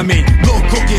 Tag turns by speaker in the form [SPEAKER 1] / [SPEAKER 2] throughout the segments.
[SPEAKER 1] a mí, loco que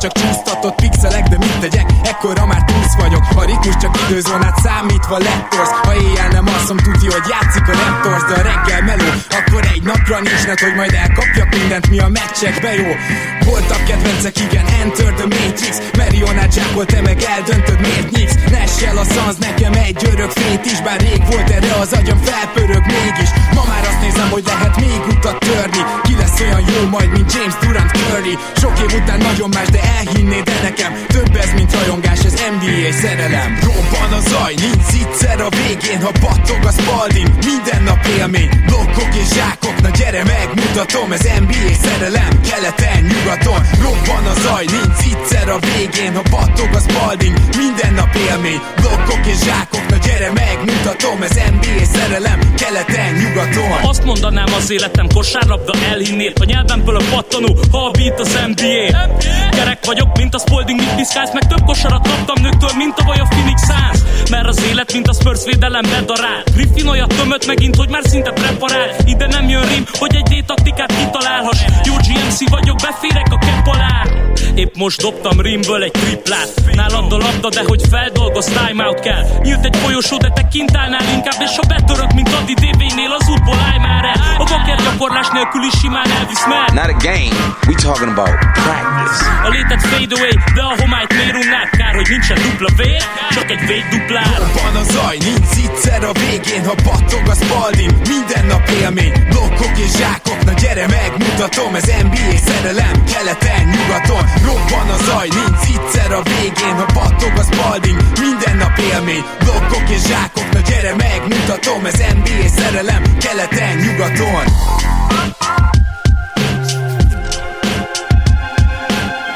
[SPEAKER 1] csak csúsztatott pixelek De mit tegyek, ekkora már túsz vagyok. A ritmus csak időzónát számítva lettorsz. Ha éjjel nem alszom, tudja, hogy játszik a Raptors De a reggel meló, akkor egy napra nincs net, hogy majd elkapjak mindent, mi a meccsekbe jó. Voltak kedvencek, igen, Enter the Matrix. Marionát zsákol, te meg eldöntöd, miért nyíksz Nessel a szansz, nekem egy örök fét is Bár rég volt erre az agyam felpörög mégis. Ma már azt nézem, hogy lehet még utat törni. Ki lesz olyan jó majd, mint James Durant Curry. Sok év után nagyon más, de elhinnéd de nekem Több ez, mint rajongás, ez NBA szerelem. Robban a zaj, nincs egyszer a végén Ha battog a spalding, minden nap élmény. Blokkok és zsákok, na gyere megmutatom Ez NBA szerelem, keleten, nyugaton. Robban a zaj, nincs egyszer a végén Ha battog a spalding, minden nap élmény. Blokkok és zsákok, na gyere megmutatom Ez NBA szerelem, keleten, nyugaton.
[SPEAKER 2] Azt mondanám az életem kosárlabda elhinnél A nyelvemből a pattanó, ha a beat az NBA Gyerek vagyok, mint a Spalding, mit piszkálsz Meg több kosarat kaptam nőktől, mint a vaj a Phoenix Suns. Mert az élet, mint a Spurs védelem bedarál. Griffin olyat tömött megint, hogy már szinte preparál. Ide nem jön rim, hogy egy D-taktikát kitalálhass. Jó GMC vagyok, beférek a kepp alá. Épp most dobtam rimből egy triplát. Nálad a labda, de hogy feldolgoz, timeout kell. Nyílt egy folyosó, de te kint állnál inkább És ha betörök, mint Adi DB-nél, az útból állj már el. A baker gyakorlás nélkül is simán elvisz mer
[SPEAKER 3] Not a game, we talking about practice.
[SPEAKER 2] Létet fade away, de a homályt miért unnád? Kár, hogy nincsen dupla vér, csak egy véd duplár
[SPEAKER 1] Van a zaj, nincs egyszer a végén Ha battog a spalding, minden nap élmény. Blokkok és zsákok, na gyere megmutatom Ez NBA szerelem, keleten, nyugaton. Robban a zaj, nincs egyszer a végén Ha battog a spalding, minden nap élmény. Blokkok és zsákok, na gyere megmutatom Ez NBA szerelem, keleten, nyugaton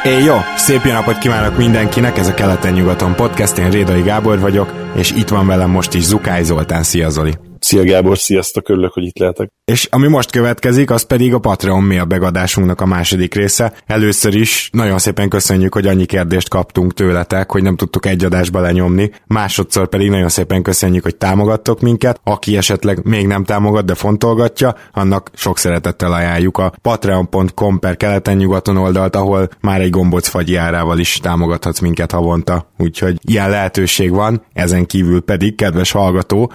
[SPEAKER 4] Éj jó! Szép jó napot kívánok mindenkinek, ez a Keleten-nyugaton podcast, én Rédai Gábor vagyok, és itt van velem most is Zukály Zoltán. Szia Zoli!
[SPEAKER 5] Szia Gábor, sziasztok, örülök, hogy itt lehetek.
[SPEAKER 4] És ami most következik, az pedig a Patreon mail begadásunknak a második része. Először is nagyon szépen köszönjük, hogy annyi kérdést kaptunk tőletek, hogy nem tudtuk egy adásba lenyomni. Másodszor pedig nagyon szépen köszönjük, hogy támogattok minket. Aki esetleg még nem támogat, de fontolgatja, annak sok szeretettel ajánljuk a patreon.com per keleten-nyugaton oldalt, ahol már egy gombóc fagyi árával is támogathatsz minket havonta. Úgyhogy ilyen lehetőség van, ezen kívül pedig, kedves hallgató,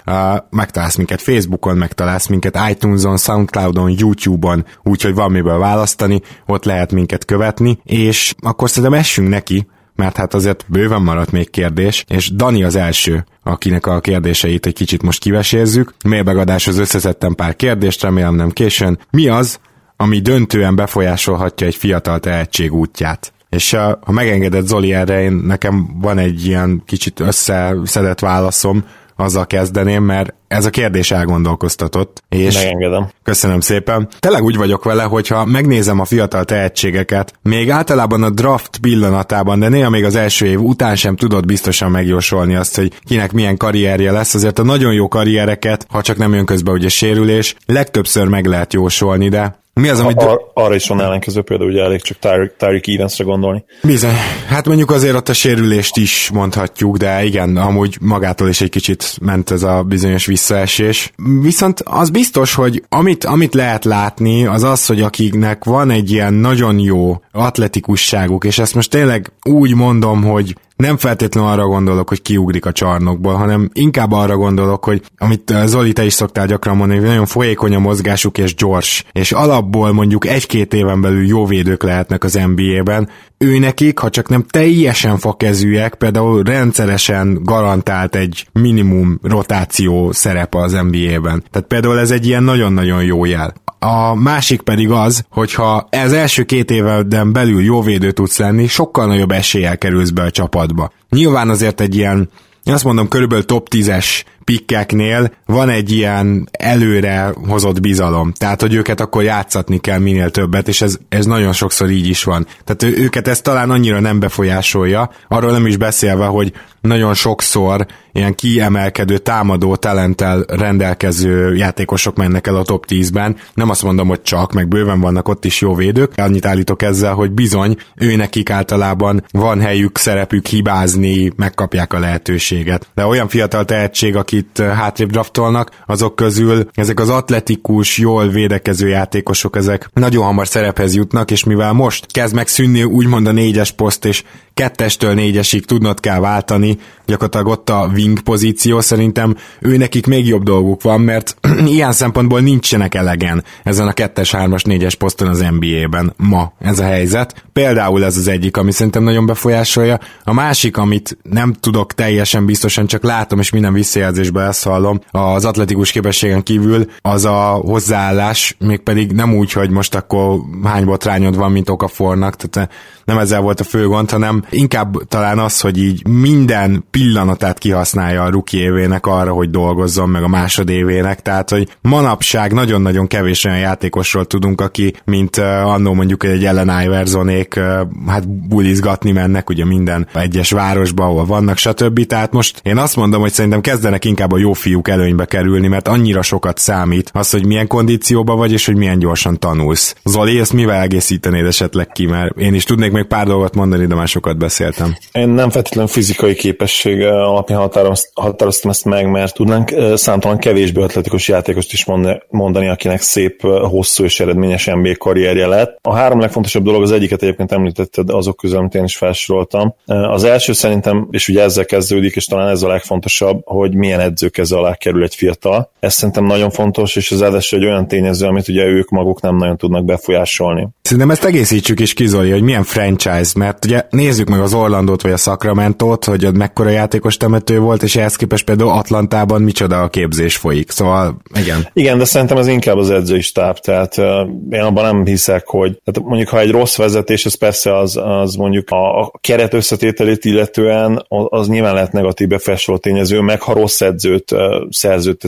[SPEAKER 4] megtalálsz minket Facebookon, megtalálsz minket iTunes-on, Soundcloud-on, YouTube-on, úgyhogy van miből választani, ott lehet minket követni, és akkor szerintem essünk neki, mert hát azért bőven maradt még kérdés, és Dani az első, akinek a kérdéseit egy kicsit most kivesézzük. Mailbegadáshoz összeszedtem pár kérdést, remélem nem későn. Mi az, ami döntően befolyásolhatja egy fiatal tehetség útját? És ha megengedett Zoli erre, én, nekem van egy ilyen kicsit összeszedett válaszom, azzal kezdeném, mert ez a kérdés elgondolkoztatott. És
[SPEAKER 5] Megengedem.
[SPEAKER 4] Köszönöm szépen. Tényleg úgy vagyok vele, hogyha megnézem a fiatal tehetségeket, még általában a draft pillanatában, de néha még az első év után sem tudod biztosan megjósolni azt, hogy kinek milyen karrierje lesz. Azért a nagyon jó karriereket, ha csak nem jön közbe ugye sérülés, legtöbbször meg lehet jósolni, de mi az, amit...
[SPEAKER 5] Ar- arra is van ellenkező példa, ugye elég csak Tyreek, Tyreek Evansre gondolni.
[SPEAKER 4] Bizony. Hát mondjuk azért ott a sérülést is mondhatjuk, de igen, amúgy magától is egy kicsit ment ez a bizonyos visszaesés. Viszont az biztos, hogy amit, amit lehet látni, az az, hogy akiknek van egy ilyen nagyon jó atletikusságuk, és ezt most tényleg úgy mondom, hogy nem feltétlenül arra gondolok, hogy kiugrik a csarnokból, hanem inkább arra gondolok, hogy amit Zoli, te is szoktál gyakran mondani, hogy nagyon folyékony a mozgásuk és gyors, és alapból mondjuk egy-két éven belül jó védők lehetnek az NBA-ben, ő nekik, ha csak nem teljesen fakezűek, például rendszeresen garantált egy minimum rotáció szerepe az NBA-ben. Tehát például ez egy ilyen nagyon-nagyon jó jel. A másik pedig az, hogyha ez első két éveden belül jó védő tudsz lenni, sokkal nagyobb eséllyel kerülsz be a csapatba. Nyilván azért egy ilyen én azt mondom, körülbelül top 10-es pikkeknél van egy ilyen előre hozott bizalom. Tehát, hogy őket akkor játszatni kell minél többet, és ez, ez nagyon sokszor így is van. Tehát őket ez talán annyira nem befolyásolja, arról nem is beszélve, hogy nagyon sokszor ilyen kiemelkedő, támadó talenttel rendelkező játékosok mennek el a top 10-ben. Nem azt mondom, hogy csak, meg bőven vannak ott is jó védők. Annyit állítok ezzel, hogy bizony, ő nekik általában van helyük, szerepük hibázni, megkapják a lehetőséget. De olyan fiatal tehetség, akit hátrébb draftolnak, azok közül ezek az atletikus, jól védekező játékosok, ezek nagyon hamar szerephez jutnak, és mivel most kezd megszűnni úgymond a négyes poszt, és kettestől négyesig tudnod kell váltani, gyakorlatilag ott a wing pozíció, szerintem ő nekik még jobb dolguk van, mert ilyen szempontból nincsenek elegen ezen a kettes, hármas, négyes poszton az NBA-ben ma ez a helyzet. Például ez az egyik, ami szerintem nagyon befolyásolja. A másik, amit nem tudok teljesen biztosan, csak látom, és minden visszajelzésben ezt hallom, az atletikus képességen kívül az a hozzáállás, mégpedig nem úgy, hogy most akkor hány botrányod van, mint Okafornak, tehát nem ezzel volt a fő gond, hanem inkább talán az, hogy így minden pillanatát kihasználja a ruki évének arra, hogy dolgozzon, meg a másodévének, tehát hogy manapság nagyon-nagyon kevés olyan játékosról tudunk, aki, mint annó mondjuk egy Ellen Iversonék, hát bulizgatni mennek ugye minden egyes városba, ahol vannak, stb. Tehát most én azt mondom, hogy szerintem kezdenek inkább a jó fiúk előnybe kerülni, mert annyira sokat számít az, hogy milyen kondícióban vagy, és hogy milyen gyorsan tanulsz. Zoli, ezt mivel egészítenéd esetleg ki, mert én is tudnék még pár dolgot mondani, de már sokat beszéltem.
[SPEAKER 5] Én nem feltétlenül fizikai képesség alapján határoztam ezt meg, mert tudnánk számtalan kevésbé atletikus játékost is mondani, akinek szép, hosszú és eredményes NBA karrierje lett. A három legfontosabb dolog, az egyiket egyébként említetted azok közül, amit én is felsoroltam. Az első szerintem, és ugye ezzel kezdődik, és talán ez a legfontosabb, hogy milyen edzők ez alá kerül egy fiatal. Ez szerintem nagyon fontos, és az első egy olyan tényező, amit ugye ők maguk nem nagyon tudnak befolyásolni.
[SPEAKER 4] Szerintem ezt egészítsük is kizolja, hogy milyen franchise, mert ugye nézzük meg az Orlandót vagy a Sacramento-t, hogy ott mekkora játékos temető volt, és ehhez képest például Atlantában micsoda a képzés folyik. Szóval igen.
[SPEAKER 5] Igen, de szerintem ez inkább az edzői stáb, tehát uh, én abban nem hiszek, hogy tehát mondjuk ha egy rossz vezetés, ez persze az, az mondjuk a, a keret összetételét illetően az nyilván lehet negatív befolyásoló tényező, meg ha rossz edzőt uh,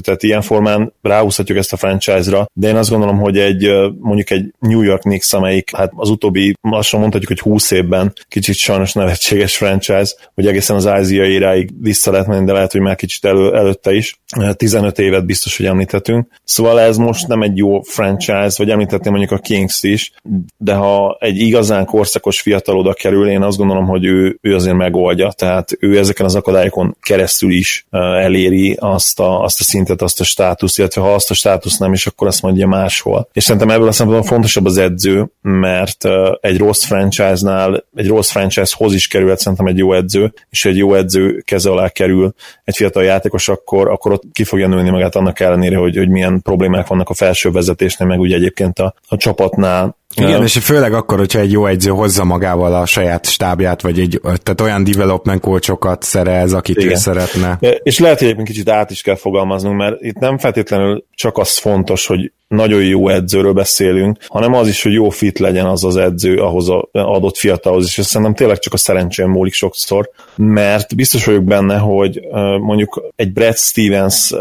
[SPEAKER 5] tehát ilyen formán ráhúzhatjuk ezt a franchise-ra, de én azt gondolom, hogy egy mondjuk egy New York Knicks, amelyik hát az utóbbi, lassan mondhatjuk, hogy 20 évben kicsit sajnos nevetséges franchise, hogy egészen az ázsiai iráig vissza lehet menni, de lehet, hogy már kicsit elő, előtte is. 15 évet biztos, hogy említhetünk. Szóval ez most nem egy jó franchise, vagy említettem mondjuk a Kings is, de ha egy igazán korszakos fiatal oda kerül, én azt gondolom, hogy ő, ő azért megoldja, tehát ő ezeken az akadályokon keresztül is eléri azt a, azt a szintet, azt a státuszt, illetve ha azt a státuszt nem is, akkor azt mondja máshol. És szerintem ebből a szempontból fontosabb az edző, mert egy rossz franchise-nál, egy rossz franchise-hoz is kerülhet szerintem egy jó edző, és egy jó edző keze alá kerül egy fiatal játékos, akkor, akkor ott ki fogja nőni magát annak ellenére, hogy, hogy milyen problémák vannak a felső vezetésnél, meg ugye egyébként a, a csapatnál
[SPEAKER 4] igen, és főleg akkor, hogyha egy jó edző hozza magával a saját stábját, vagy egy, tehát olyan development coachokat szerez, akit igen. ő szeretne.
[SPEAKER 5] És lehet, hogy egyébként kicsit át is kell fogalmaznunk, mert itt nem feltétlenül csak az fontos, hogy nagyon jó edzőről beszélünk, hanem az is, hogy jó fit legyen az az edző ahhoz az adott fiatalhoz, és szerintem tényleg csak a szerencsén múlik sokszor, mert biztos vagyok benne, hogy mondjuk egy Brad Stevens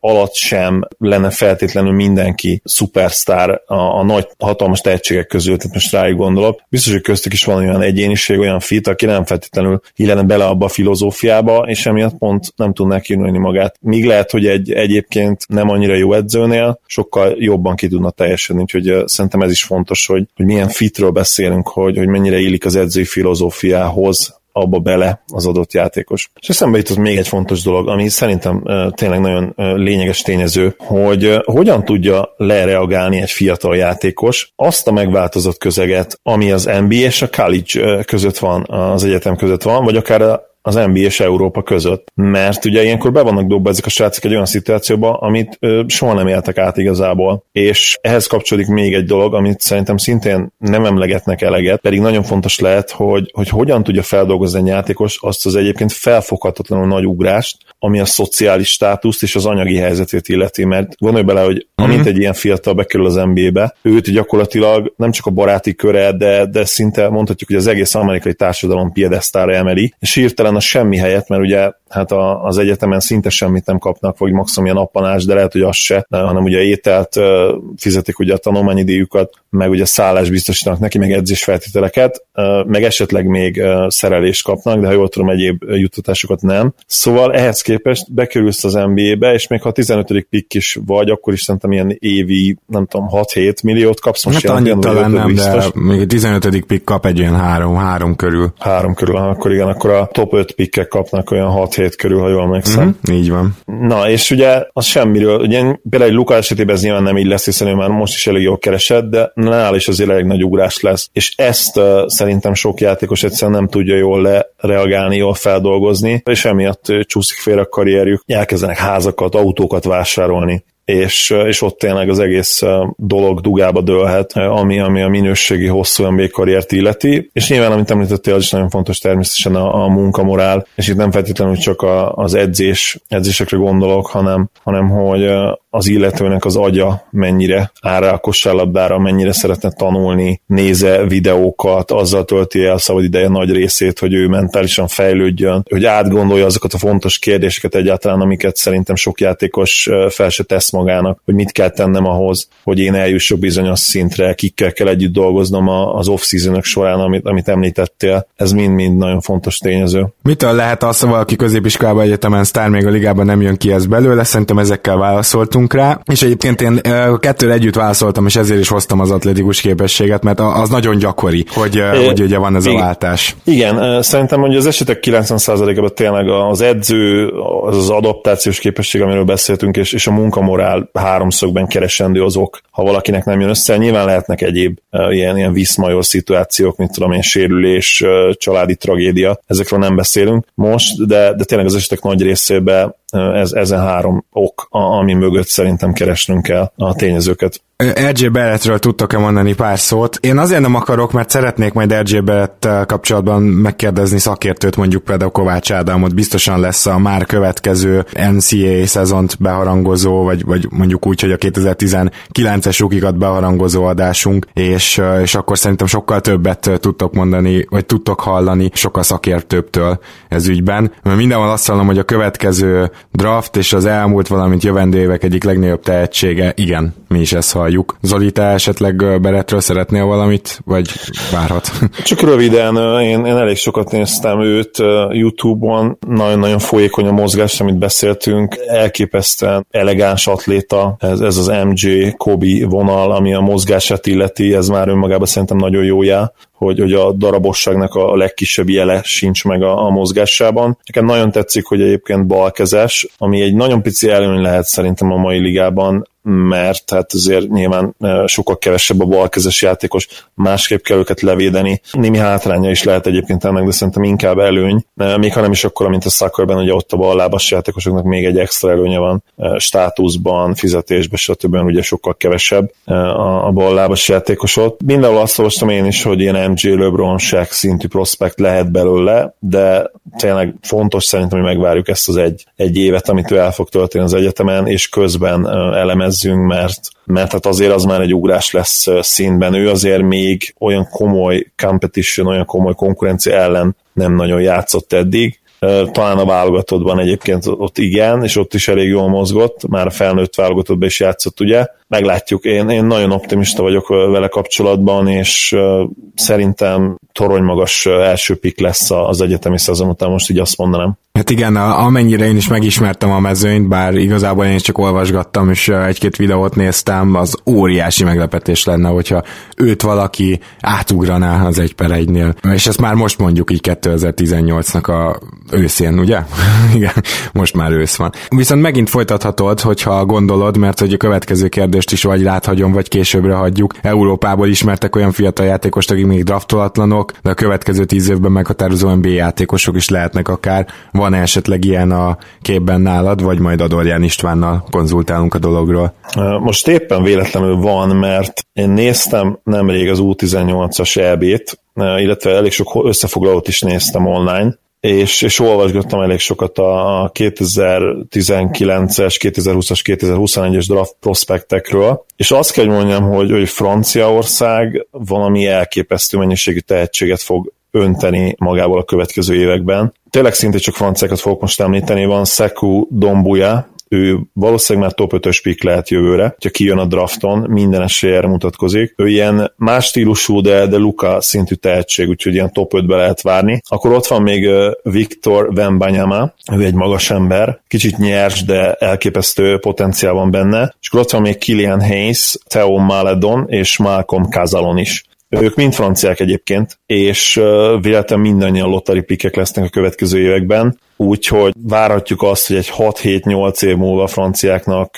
[SPEAKER 5] alatt sem lenne feltétlenül mindenki szupersztár a, a nagy hatalmas tehetségek közül, tehát most rájuk gondolok. Biztos, hogy köztük is van olyan egyéniség, olyan fit, aki nem feltétlenül illene bele abba a filozófiába, és emiatt pont nem tudná kinőni magát. Míg lehet, hogy egy egyébként nem annyira jó edzőnél sokkal jobban ki tudna teljesedni, úgyhogy szerintem ez is fontos, hogy, hogy milyen fitről beszélünk, hogy, hogy mennyire illik az edzői filozófiához abba bele az adott játékos. És eszembe jutott még egy fontos dolog, ami szerintem tényleg nagyon lényeges tényező, hogy hogyan tudja lereagálni egy fiatal játékos azt a megváltozott közeget, ami az NBA és a college között van, az egyetem között van, vagy akár az NBA és Európa között. Mert ugye ilyenkor be vannak dobva ezek a srácok egy olyan szituációba, amit ö, soha nem éltek át igazából. És ehhez kapcsolódik még egy dolog, amit szerintem szintén nem emlegetnek eleget, pedig nagyon fontos lehet, hogy, hogy hogyan tudja feldolgozni egy játékos azt az egyébként felfoghatatlanul nagy ugrást, ami a szociális státuszt és az anyagi helyzetét illeti, mert gondolj bele, hogy amint mhm. egy ilyen fiatal bekerül az NBA-be, őt gyakorlatilag nem csak a baráti köre, de, de szinte mondhatjuk, hogy az egész amerikai társadalom piedesztára emeli, és hirtelen a semmi helyett, mert ugye hát a, az egyetemen szinte semmit nem kapnak, vagy maximum ilyen appanás, de lehet, hogy az se, hanem ugye ételt fizetik ugye a tanulmányi díjukat, meg ugye szállás biztosítanak neki, meg edzésfeltételeket, meg esetleg még szerelést kapnak, de ha jól tudom, egyéb juttatásokat nem. Szóval ehhez képest bekerülsz az NBA-be, és még ha a 15. pick is vagy, akkor is szerintem ilyen évi, nem tudom, 6-7 milliót kapsz
[SPEAKER 4] most hát annyit talán nem, biztos. de még a 15. pick kap egy ilyen 3, 3 körül.
[SPEAKER 5] 3 körül, akkor igen, akkor a top 5 pickek kapnak olyan 6-7 körül, ha jól emlékszem.
[SPEAKER 4] Mm-hmm, így van.
[SPEAKER 5] Na, és ugye az semmiről, ugye például egy Luka esetében ez nyilván nem így lesz, hiszen ő már most is elég jól keresett, de nál is azért elég nagy ugrás lesz. És ezt uh, szerintem sok játékos egyszerűen nem tudja jól lereagálni, jól feldolgozni, és emiatt csúszik félre a karrierjük, elkezdenek házakat, autókat vásárolni és, és ott tényleg az egész dolog dugába dőlhet, ami, ami a minőségi hosszú NBA karriert illeti, és nyilván, amit említettél, az is nagyon fontos természetesen a, a munkamorál, és itt nem feltétlenül csak a, az edzés, edzésekre gondolok, hanem, hanem hogy az illetőnek az agya mennyire áll rá a kosárlabdára, mennyire szeretne tanulni, néze videókat, azzal tölti el szabad ideje nagy részét, hogy ő mentálisan fejlődjön, hogy átgondolja azokat a fontos kérdéseket egyáltalán, amiket szerintem sok játékos fel se tesz magának, hogy mit kell tennem ahhoz, hogy én eljussak bizonyos szintre, kikkel kell együtt dolgoznom az off season során, amit, amit említettél. Ez mind-mind nagyon fontos tényező.
[SPEAKER 4] Mitől lehet az, hogy valaki középiskolában egyetemen sztár még a ligában nem jön ki ez belőle? Szerintem ezekkel válaszoltunk rá. És egyébként én kettőre együtt válaszoltam, és ezért is hoztam az atletikus képességet, mert az nagyon gyakori, hogy, é, hogy ugye van ez igen. a váltás.
[SPEAKER 5] Igen, szerintem hogy az esetek 90%-ában tényleg az edző, az az adaptációs képesség, amiről beszéltünk, és, és a munkamorál áll háromszögben keresendő az ok, ha valakinek nem jön össze. Nyilván lehetnek egyéb ilyen, ilyen viszmajor szituációk, mint tudom én, sérülés, családi tragédia, ezekről nem beszélünk most, de, de tényleg az esetek nagy részében ez, ezen három ok, ami mögött szerintem keresnünk kell a tényezőket.
[SPEAKER 4] RJ Barrettről tudtok-e mondani pár szót? Én azért nem akarok, mert szeretnék majd RJ Barrett kapcsolatban megkérdezni szakértőt, mondjuk például Kovács Ádámot, biztosan lesz a már következő NCAA szezont beharangozó, vagy, vagy mondjuk úgy, hogy a 2019-es rukikat beharangozó adásunk, és, és akkor szerintem sokkal többet tudtok mondani, vagy tudtok hallani sokkal szakértőbbtől ez ügyben. Mert mindenhol azt hallom, hogy a következő draft és az elmúlt, valamint jövendő évek egyik legnagyobb tehetsége, igen, mi is ezt halljuk. Zoli, te esetleg Beretről szeretnél valamit, vagy várhat?
[SPEAKER 5] Csak röviden, én, én elég sokat néztem őt YouTube-on, nagyon-nagyon folyékony a mozgás, amit beszéltünk, elképesztően elegáns atléta, ez, ez az MJ, Kobe vonal, ami a mozgását illeti, ez már önmagában szerintem nagyon jó jel hogy, hogy a darabosságnak a legkisebb jele sincs meg a, a mozgásában. Nekem nagyon tetszik, hogy egyébként balkezes, ami egy nagyon pici előny lehet szerintem a mai ligában, mert hát azért nyilván sokkal kevesebb a balkezes játékos, másképp kell őket levédeni. Némi hátránya is lehet egyébként ennek, de szerintem inkább előny, még ha nem is akkor, mint a szackerben, ugye ott a ballábas játékosoknak még egy extra előnye van státuszban, fizetésben, stb. ugye sokkal kevesebb a ballábas játékosot. Mindenhol azt olvastam én is, hogy ilyen MJ LeBron Shaq szintű prospekt lehet belőle, de tényleg fontos szerintem, hogy megvárjuk ezt az egy, egy évet, amit ő el fog tölteni az egyetemen, és közben elemezzünk, mert mert hát azért az már egy ugrás lesz színben. Ő azért még olyan komoly competition, olyan komoly konkurencia ellen nem nagyon játszott eddig, talán a válogatottban egyébként ott igen, és ott is elég jól mozgott, már a felnőtt válogatottban is játszott, ugye. Meglátjuk, én, én nagyon optimista vagyok vele kapcsolatban, és szerintem torony magas első pik lesz az egyetemi szezon után, most így azt mondanám.
[SPEAKER 4] Hát igen, amennyire én is megismertem a mezőnyt, bár igazából én is csak olvasgattam, és egy-két videót néztem, az óriási meglepetés lenne, hogyha őt valaki átugraná az egy per egynél. És ezt már most mondjuk így 2018-nak a őszén, ugye? igen, most már ősz van. Viszont megint folytathatod, hogyha gondolod, mert hogy a következő kérdést is vagy ráthagyom, vagy későbbre hagyjuk. Európából ismertek olyan fiatal játékost, akik még draftolatlanok, de a következő tíz évben meghatározó NBA játékosok is lehetnek akár. Van esetleg ilyen a képben nálad, vagy majd Adorján Istvánnal konzultálunk a dologról?
[SPEAKER 5] Most éppen véletlenül van, mert én néztem nemrég az U18-as EB-t, illetve elég sok összefoglalót is néztem online, és, és olvasgattam elég sokat a 2019-es, 2020-as, 2021-es draft prospektekről, és azt kell mondjam, hogy, hogy Franciaország valami elképesztő mennyiségű tehetséget fog önteni magából a következő években. Tényleg szinte csak franciákat fogok most említeni, van Seku Dombuya, ő valószínűleg már top 5-ös pick lehet jövőre, ha kijön a drafton, minden esélyre mutatkozik. Ő ilyen más stílusú, de, de Luka szintű tehetség, úgyhogy ilyen top 5-be lehet várni. Akkor ott van még Viktor Wembanyama, ő egy magas ember, kicsit nyers, de elképesztő potenciál van benne. És akkor ott van még Kilian Hayes, Theo Maledon és Malcolm Kazalon is. Ők mind franciák egyébként, és véletlenül mindannyian lottari pikek lesznek a következő években úgyhogy várhatjuk azt, hogy egy 6-7-8 év múlva franciáknak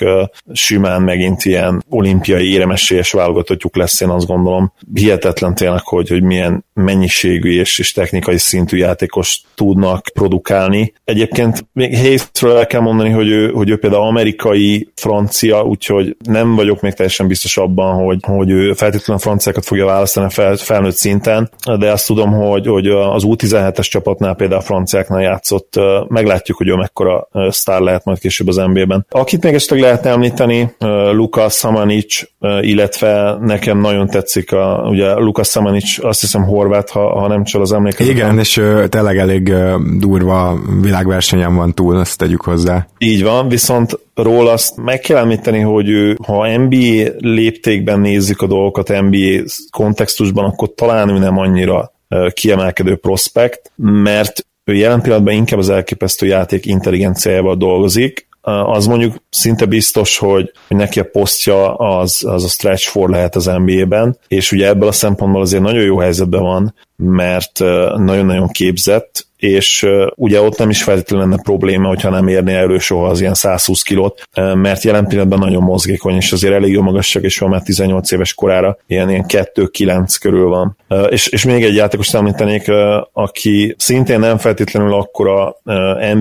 [SPEAKER 5] simán megint ilyen olimpiai éremesélyes válogatottjuk lesz, én azt gondolom. Hihetetlen tényleg, hogy, hogy milyen mennyiségű és, és technikai szintű játékos tudnak produkálni. Egyébként még Hayesről el kell mondani, hogy ő, hogy ő például amerikai francia, úgyhogy nem vagyok még teljesen biztos abban, hogy, hogy ő feltétlenül franciákat fogja választani fel, felnőtt szinten, de azt tudom, hogy, hogy az U17-es csapatnál például a franciáknál játszott meglátjuk, hogy ő mekkora sztár lehet majd később az NBA-ben. Akit még esetleg lehetne említeni, Lukas Samanic, illetve nekem nagyon tetszik, a, ugye Lukas Samanic azt hiszem horvát, ha, ha nem csal az emlékezet.
[SPEAKER 4] Igen, és tényleg elég durva világversenyen van túl, azt tegyük hozzá.
[SPEAKER 5] Így van, viszont róla azt meg kell említeni, hogy ő, ha NBA léptékben nézzük a dolgokat, NBA kontextusban, akkor talán ő nem annyira kiemelkedő prospekt, mert ő jelen pillanatban inkább az elképesztő játék intelligenciájával dolgozik, az mondjuk szinte biztos, hogy, hogy neki a posztja az, az a stretch for lehet az NBA-ben, és ugye ebből a szempontból azért nagyon jó helyzetben van, mert nagyon-nagyon képzett, és ugye ott nem is feltétlenül lenne probléma, hogyha nem érné elő soha az ilyen 120 kilót, mert jelen pillanatban nagyon mozgékony, és azért elég jó magasság, és van már 18 éves korára, ilyen, ilyen 2-9 körül van. És, és még egy játékos említenék, aki szintén nem feltétlenül akkora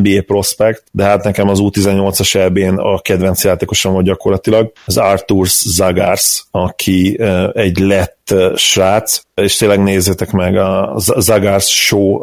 [SPEAKER 5] NBA prospect, de hát nekem az U18-as elbén a kedvenc játékosom volt gyakorlatilag, az Arthur Zagars, aki egy lett srác, és tényleg nézzétek meg, a Zagars Show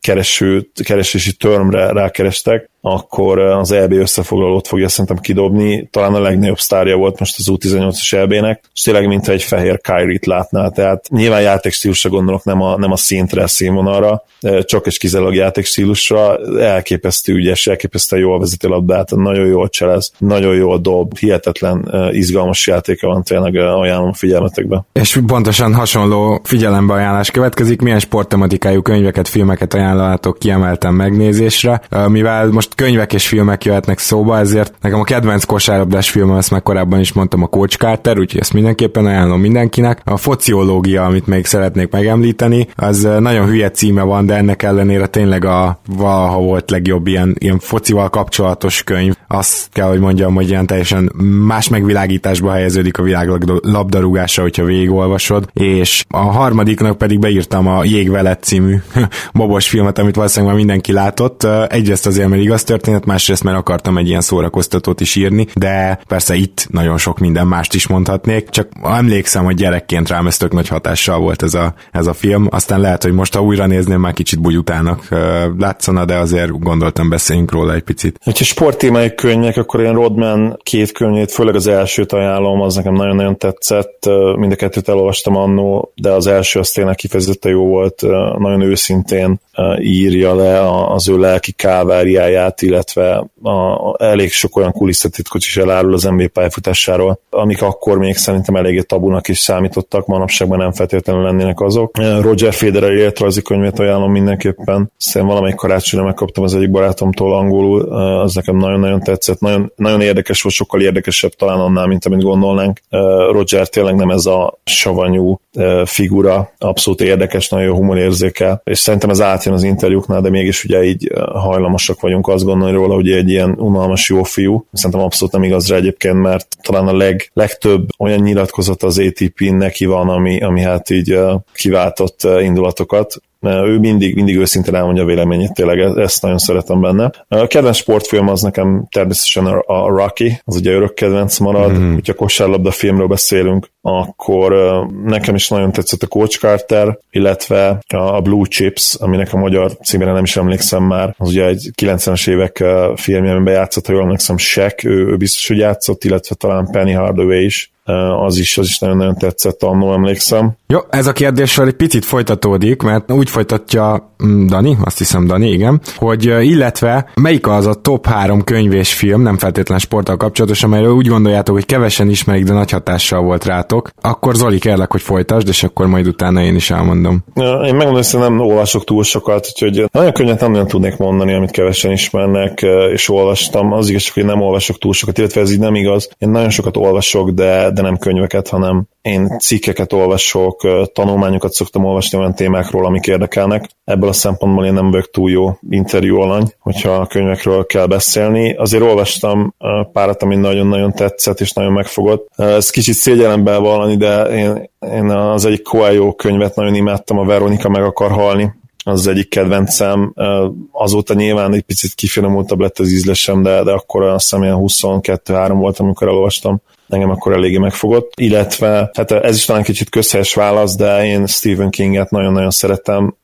[SPEAKER 5] kereső, keresési termre rákerestek, akkor az EB összefoglalót fogja szerintem kidobni, talán a legnagyobb sztárja volt most az U18-as EB-nek, és tényleg mintha egy fehér Kyrie-t látnál, tehát nyilván játékstílusra gondolok, nem a, nem a szintre, a színvonalra, csak és kizárólag játékstílusra, elképesztő ügyes, elképesztően jól vezeti labdát, nagyon jól cselez, nagyon jól dob, hihetetlen izgalmas játéka van, tényleg ajánlom a figyelmetekbe.
[SPEAKER 4] És pontosan hasonló figyelembeajánlás következik, milyen sporttematikájú könyveket, filmeket ajánlatok kiemeltem megnézésre, mivel most könyvek és filmek jöhetnek szóba, ezért nekem a kedvenc kosárlabdás film, azt már korábban is mondtam, a Coach Carter, úgyhogy ezt mindenképpen ajánlom mindenkinek. A fociológia, amit még szeretnék megemlíteni, az nagyon hülye címe van, de ennek ellenére tényleg a valaha volt legjobb ilyen, ilyen focival kapcsolatos könyv. Azt kell, hogy mondjam, hogy ilyen teljesen más megvilágításba helyeződik a világ labdarúgása, hogyha végigolvasod, és a harmadiknak pedig beírtam a Jégvelet című bobos filmet, amit valószínűleg már mindenki látott. Egyrészt azért, mert igaz történet, másrészt mert akartam egy ilyen szórakoztatót is írni, de persze itt nagyon sok minden mást is mondhatnék, csak emlékszem, hogy gyerekként rám ez tök nagy hatással volt ez a, ez a film, aztán lehet, hogy most ha újra nézném, már kicsit bujutának látszana, de azért gondoltam beszéljünk róla egy picit.
[SPEAKER 5] Ha sporttémai könyvek, akkor én Rodman két könyvét, főleg az elsőt ajánlom, az nekem nagyon-nagyon tetszett, mind a kettőt elolvastam annó, de az első az tényleg kifejezetten jó volt, nagyon őszintén írja le az ő lelki káváriáját, illetve a, elég sok olyan kulisszatitkot is elárul az NBA pályafutásáról, amik akkor még szerintem eléggé tabunak is számítottak, manapságban nem feltétlenül lennének azok. Roger Federer életrajzi könyvét ajánlom mindenképpen, szerintem valamelyik karácsonyra megkaptam az egyik barátomtól angolul, az nekem nagyon-nagyon tetszett, nagyon, nagyon érdekes volt, sokkal érdekesebb talán annál, mint amit gondolnánk. Roger tényleg nem ez a savanyú figura, abszolút érdekes, nagyon jó humorérzékel, és szerintem ez átjön az interjúknál, de mégis ugye így hajlamosak vagyunk azt gondolni róla, hogy egy ilyen unalmas jó fiú. Szerintem abszolút nem igaz rá egyébként, mert talán a leg, legtöbb olyan nyilatkozat az ATP neki van, ami, ami hát így kiváltott indulatokat, ő mindig, mindig őszintén elmondja a véleményét, tényleg ezt nagyon szeretem benne. A kedvenc sportfilm az nekem természetesen a, Rocky, az ugye örök kedvenc marad, mm-hmm. hogyha kosárlabda filmről beszélünk, akkor nekem is nagyon tetszett a Coach Carter, illetve a Blue Chips, aminek a magyar címére nem is emlékszem már, az ugye egy 90-es évek filmje, amiben játszott, ha jól emlékszem, Shaq, ő, ő biztos, hogy játszott, illetve talán Penny Hardaway is, az is, az is nagyon-nagyon tetszett, annól emlékszem.
[SPEAKER 4] Jó, ez a kérdéssel egy picit folytatódik, mert úgy folytatja mm, Dani, azt hiszem Dani, igen, hogy illetve melyik az a top három könyv és film, nem feltétlen sporttal kapcsolatos, amelyről úgy gondoljátok, hogy kevesen ismerik, de nagy hatással volt rátok, akkor Zoli kérlek, hogy folytasd, és akkor majd utána én is elmondom.
[SPEAKER 5] Én megmondom, hogy nem olvasok túl sokat, úgyhogy nagyon könnyen nem nagyon tudnék mondani, amit kevesen ismernek, és olvastam. Az igaz, hogy nem olvasok túl sokat, illetve ez így nem igaz. Én nagyon sokat olvasok, de, de nem könyveket, hanem én cikkeket olvasok, tanulmányokat szoktam olvasni olyan témákról, amik érdekelnek. Ebből a szempontból én nem vagyok túl jó interjú alany, hogyha a könyvekről kell beszélni. Azért olvastam párat, ami nagyon-nagyon tetszett és nagyon megfogott. Ez kicsit szégyelembe vallani, de én, én az egyik Coelho könyvet nagyon imádtam, a Veronika meg akar halni az, az egyik kedvencem. Azóta nyilván egy picit kifinomultabb lett az ízlesem, de, de akkor azt hiszem ilyen 22-3 volt, amikor elolvastam engem akkor eléggé megfogott, illetve hát ez is talán kicsit közhelyes válasz, de én Stephen Kinget nagyon-nagyon szeretem,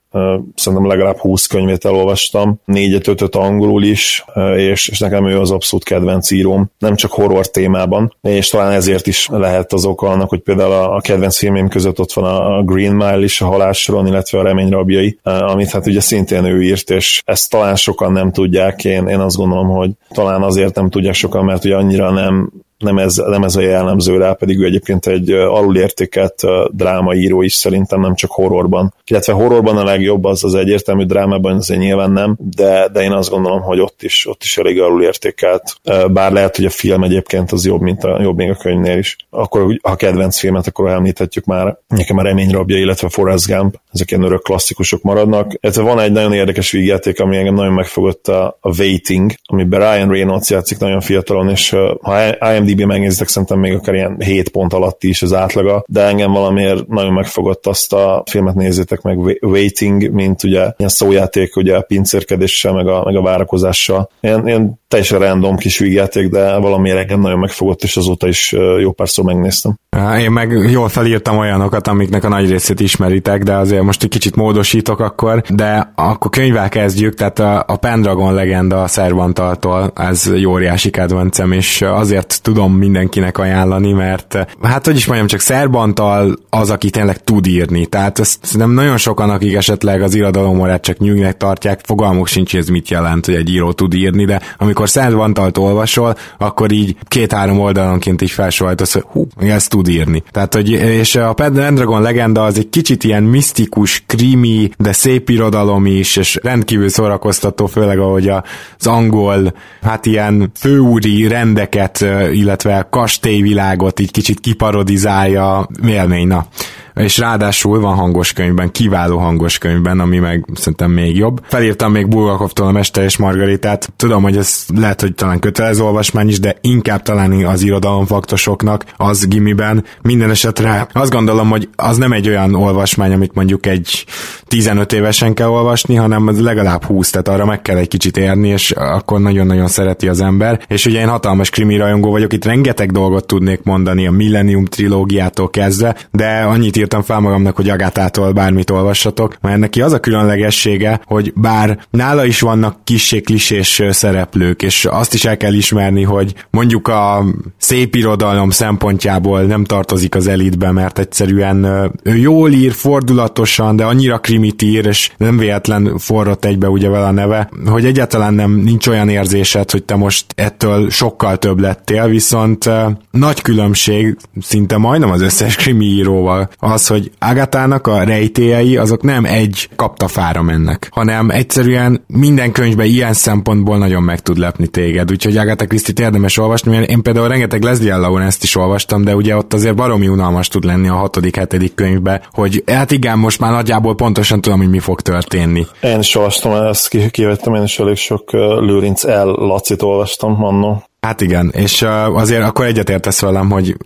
[SPEAKER 5] szerintem legalább 20 könyvét elolvastam, négyet, ötöt angolul is, és, és nekem ő az abszolút kedvenc íróm, nem csak horror témában, és talán ezért is lehet az oka annak, hogy például a, a kedvenc filmém között ott van a Green Mile is, a Halásron, illetve a Remény rabjai, amit hát ugye szintén ő írt, és ezt talán sokan nem tudják, én, én azt gondolom, hogy talán azért nem tudják sokan, mert ugye annyira nem nem ez, nem ez a jellemző rá, pedig ő egyébként egy alulértékelt drámaíró is szerintem, nem csak horrorban. Illetve horrorban a legjobb, az az egyértelmű drámában azért nyilván nem, de, de én azt gondolom, hogy ott is, ott is elég alulértékelt. Bár lehet, hogy a film egyébként az jobb, mint a, jobb még a könyvnél is. Akkor, ha kedvenc filmet, akkor említhetjük már. Nekem a Remény rabja, illetve Forrest Gump, ezek ilyen örök klasszikusok maradnak. Illetve van egy nagyon érdekes vígjáték, ami engem nagyon megfogott a, a Waiting, amiben Ryan Reynolds játszik nagyon fiatalon, és ha IMDb IMDb megnézitek, szerintem még akár ilyen 7 pont alatt is az átlaga, de engem valamiért nagyon megfogott azt a filmet nézzétek meg, Waiting, mint ugye ilyen szójáték, ugye a pincérkedéssel, meg a, meg a várakozással. Ilyen, ilyen teljesen random kis vígjáték, de valamiért engem nagyon megfogott, és azóta is jó párszor megnéztem.
[SPEAKER 4] Én meg jól felírtam olyanokat, amiknek a nagy részét ismeritek, de azért most egy kicsit módosítok akkor, de akkor könyvvel kezdjük, tehát a, a Pendragon legenda a Szervantaltól, ez jó óriási kedvencem, és azért tudom mindenkinek ajánlani, mert hát hogy is mondjam, csak Szerbantal az, aki tényleg tud írni, tehát ezt nem nagyon sokan, akik esetleg az irodalomorát csak nyűgnek tartják, fogalmuk sincs, ez mit jelent, hogy egy író tud írni, de amikor Szent olvasol, akkor így két-három oldalonként is felsorolhatsz, hogy hú, ezt tud írni. Tehát, hogy, és a Pendragon legenda az egy kicsit ilyen misztikus, krimi, de szép irodalom is, és rendkívül szórakoztató, főleg ahogy az angol, hát ilyen főúri rendeket, illetve kastélyvilágot így kicsit kiparodizálja élmény. Na, és ráadásul van hangos könyvben, kiváló hangos könyvben, ami meg szerintem még jobb. Felírtam még Bulgakovtól a Mester és Margaritát. Tudom, hogy ez lehet, hogy talán kötelező olvasmány is, de inkább talán az irodalomfaktosoknak az gimiben. Minden esetre azt gondolom, hogy az nem egy olyan olvasmány, amit mondjuk egy 15 évesen kell olvasni, hanem legalább 20, tehát arra meg kell egy kicsit érni, és akkor nagyon-nagyon szereti az ember. És ugye én hatalmas krimi rajongó vagyok, itt rengeteg dolgot tudnék mondani a Millennium trilógiától kezdve, de annyit írtam fel magamnak, hogy Agátától bármit olvassatok, mert neki az a különlegessége, hogy bár nála is vannak kissé klisés szereplők, és azt is el kell ismerni, hogy mondjuk a szép irodalom szempontjából nem tartozik az elitbe, mert egyszerűen ő jól ír, fordulatosan, de annyira krimit ír, és nem véletlen forrott egybe ugye vele a neve, hogy egyáltalán nem nincs olyan érzésed, hogy te most ettől sokkal több lettél, viszont nagy különbség szinte majdnem az összes krimi íróval az, hogy Agatának a rejtélyei azok nem egy kaptafára mennek, hanem egyszerűen minden könyvben ilyen szempontból nagyon meg tud lepni téged, úgyhogy Agatha Christie-t érdemes olvasni, mert én például rengeteg Leslie Lawrence-t is olvastam, de ugye ott azért baromi unalmas tud lenni a hatodik, hetedik könyvbe, hogy hát igen, most már nagyjából pontosan tudom, hogy mi fog történni.
[SPEAKER 5] Én is olvastam, ezt kivettem, én is elég sok Lőrinc L. Lacit olvastam annó.
[SPEAKER 4] Hát igen, és azért akkor egyetértesz velem, hogy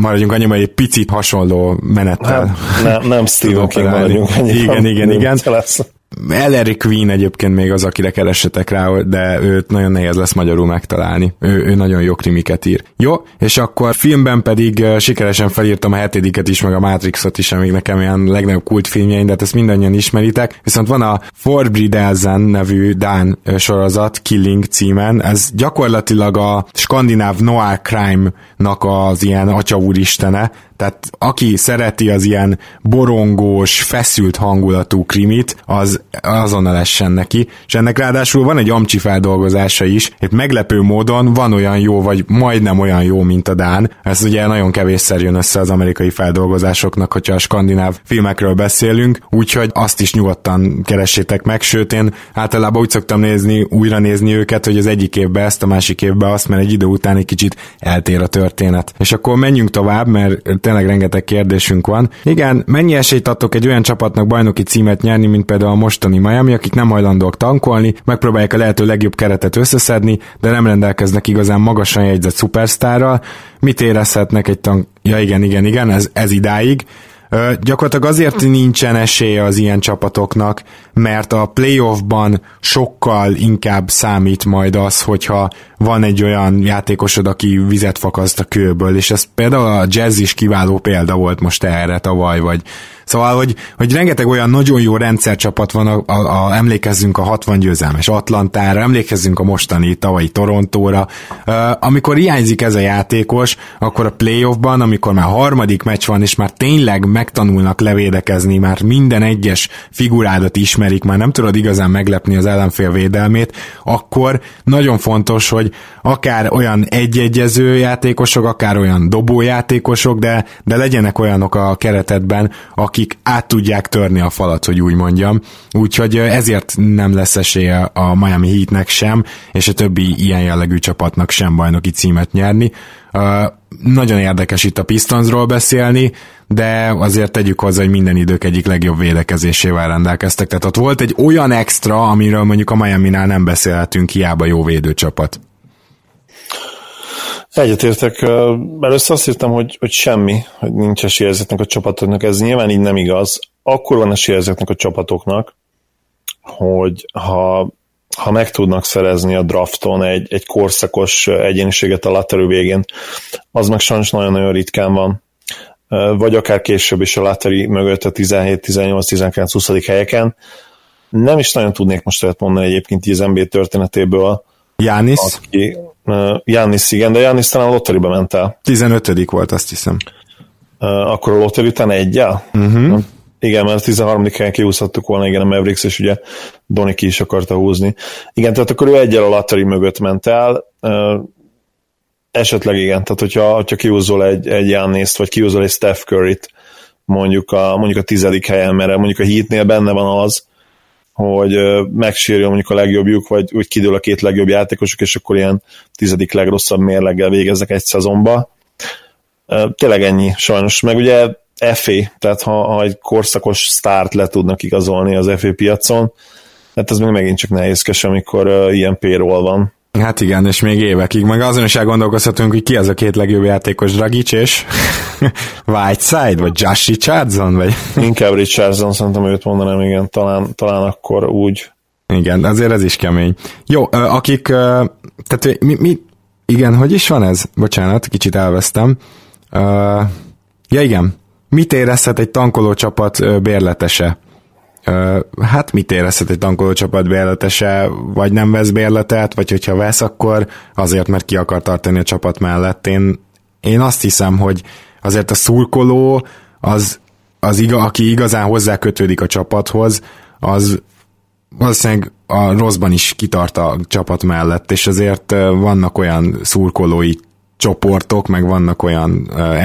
[SPEAKER 4] maradjunk annyiban egy picit hasonló menettel.
[SPEAKER 5] Hát, nem, nem Stephen King maradjunk annyiban.
[SPEAKER 4] Igen, igen, igen. Ellery Queen egyébként még az, akire keressetek rá, de őt nagyon nehéz lesz magyarul megtalálni. Ő, ő nagyon jó krimiket ír. Jó, és akkor filmben pedig sikeresen felírtam a hetediket is, meg a Matrixot is, amik nekem ilyen legnagyobb kultfilmjeim, de hát ezt mindannyian ismeritek. Viszont van a Forbrid Elzen nevű Dán sorozat, Killing címen. Ez gyakorlatilag a skandináv noir crime-nak az ilyen atya úristene, tehát aki szereti az ilyen borongós, feszült hangulatú krimit, az azonnal essen neki, és ennek ráadásul van egy amcsi feldolgozása is, egy meglepő módon van olyan jó, vagy majdnem olyan jó, mint a Dán. Ez ugye nagyon kevésszer jön össze az amerikai feldolgozásoknak, hogyha a skandináv filmekről beszélünk, úgyhogy azt is nyugodtan keressétek meg, sőt én általában úgy szoktam nézni, újra nézni őket, hogy az egyik évben ezt, a másik évben azt, mert egy idő után egy kicsit eltér a történet. És akkor menjünk tovább, mert tényleg rengeteg kérdésünk van. Igen, mennyi esélyt adtok egy olyan csapatnak bajnoki címet nyerni, mint például a mostani Miami, akik nem hajlandók tankolni, megpróbálják a lehető legjobb keretet összeszedni, de nem rendelkeznek igazán magasan jegyzett szupersztárral. Mit érezhetnek egy tank... Ja igen, igen, igen, ez, ez idáig. Gyakorlatilag azért nincsen esélye az ilyen csapatoknak, mert a playoffban sokkal inkább számít majd az, hogyha van egy olyan játékosod, aki vizet fakaszt a kőből, és ez például a jazz is kiváló példa volt most erre tavaly, vagy Szóval, hogy, hogy rengeteg olyan nagyon jó rendszercsapat van, a, a, a, emlékezzünk a 60 győzelmes Atlantára, emlékezzünk a mostani tavalyi Torontóra. Uh, amikor hiányzik ez a játékos, akkor a playoffban, amikor már harmadik meccs van, és már tényleg megtanulnak levédekezni, már minden egyes figurádat ismerik, már nem tudod igazán meglepni az ellenfél védelmét, akkor nagyon fontos, hogy akár olyan egyegyező játékosok, akár olyan dobójátékosok, de, de legyenek olyanok a keretedben, akik akik át tudják törni a falat, hogy úgy mondjam. Úgyhogy ezért nem lesz esélye a Miami Heatnek sem, és a többi ilyen jellegű csapatnak sem bajnoki címet nyerni. Nagyon érdekes itt a Pistonsról beszélni, de azért tegyük hozzá, hogy minden idők egyik legjobb védekezésével rendelkeztek. Tehát ott volt egy olyan extra, amiről mondjuk a Miami-nál nem beszélhetünk, hiába jó védőcsapat.
[SPEAKER 5] Egyetértek. Először azt írtam, hogy, hogy semmi, hogy nincs esélye ezeknek a csapatoknak. Ez nyilván így nem igaz. Akkor van esélye ezeknek a csapatoknak, hogy ha, ha meg tudnak szerezni a drafton egy, egy korszakos egyéniséget a laterő végén, az meg sajnos nagyon-nagyon ritkán van. Vagy akár később is a lateri mögött a 17, 18, 19, 20 helyeken. Nem is nagyon tudnék most olyat mondani egyébként az NBA történetéből,
[SPEAKER 4] Jánisz?
[SPEAKER 5] Aki, uh, Jánisz, igen, de Jánisz talán a lotteriba ment el.
[SPEAKER 4] 15 volt, azt hiszem.
[SPEAKER 5] Uh, akkor a lotteri után egyel? Uh-huh. Igen, mert a 13. helyen kihúzhattuk volna, igen, a Mavericks, és ugye Doni ki is akarta húzni. Igen, tehát akkor ő egyel a lotteri mögött ment el. Uh, esetleg igen, tehát hogyha, hogyha kihúzol egy, egy Jániszt, vagy kihúzol egy Steph Curry-t, mondjuk a, mondjuk a tizedik helyen, mert mondjuk a Heatnél benne van az, hogy megsérjön mondjuk a legjobbjuk, vagy úgy kidől a két legjobb játékosok, és akkor ilyen tizedik legrosszabb mérleggel végeznek egy szezonba. Tényleg ennyi, sajnos. Meg ugye FA, tehát ha, ha egy korszakos sztárt le tudnak igazolni az FA piacon, hát ez még megint csak nehézkes, amikor ilyen payroll van.
[SPEAKER 4] Hát igen, és még évekig. Meg azon is elgondolkozhatunk, hogy ki az a két legjobb játékos, Dragic és Whiteside, vagy Josh Richardson, vagy...
[SPEAKER 5] Inkább Richardson, szerintem őt mondanám, igen, talán, talán akkor úgy.
[SPEAKER 4] Igen, azért ez is kemény. Jó, akik, tehát mi, mi, igen, hogy is van ez? Bocsánat, kicsit elvesztem. Ja igen, mit érezhet egy tankoló csapat bérletese? Hát mit érezhet egy tankoló csapat bérletese, vagy nem vesz bérletet, vagy hogyha vesz, akkor azért, mert ki akar tartani a csapat mellett. Én, én azt hiszem, hogy azért a szurkoló, az, az iga, aki igazán hozzá kötődik a csapathoz, az valószínűleg a rosszban is kitart a csapat mellett, és azért vannak olyan szurkolói csoportok, meg vannak olyan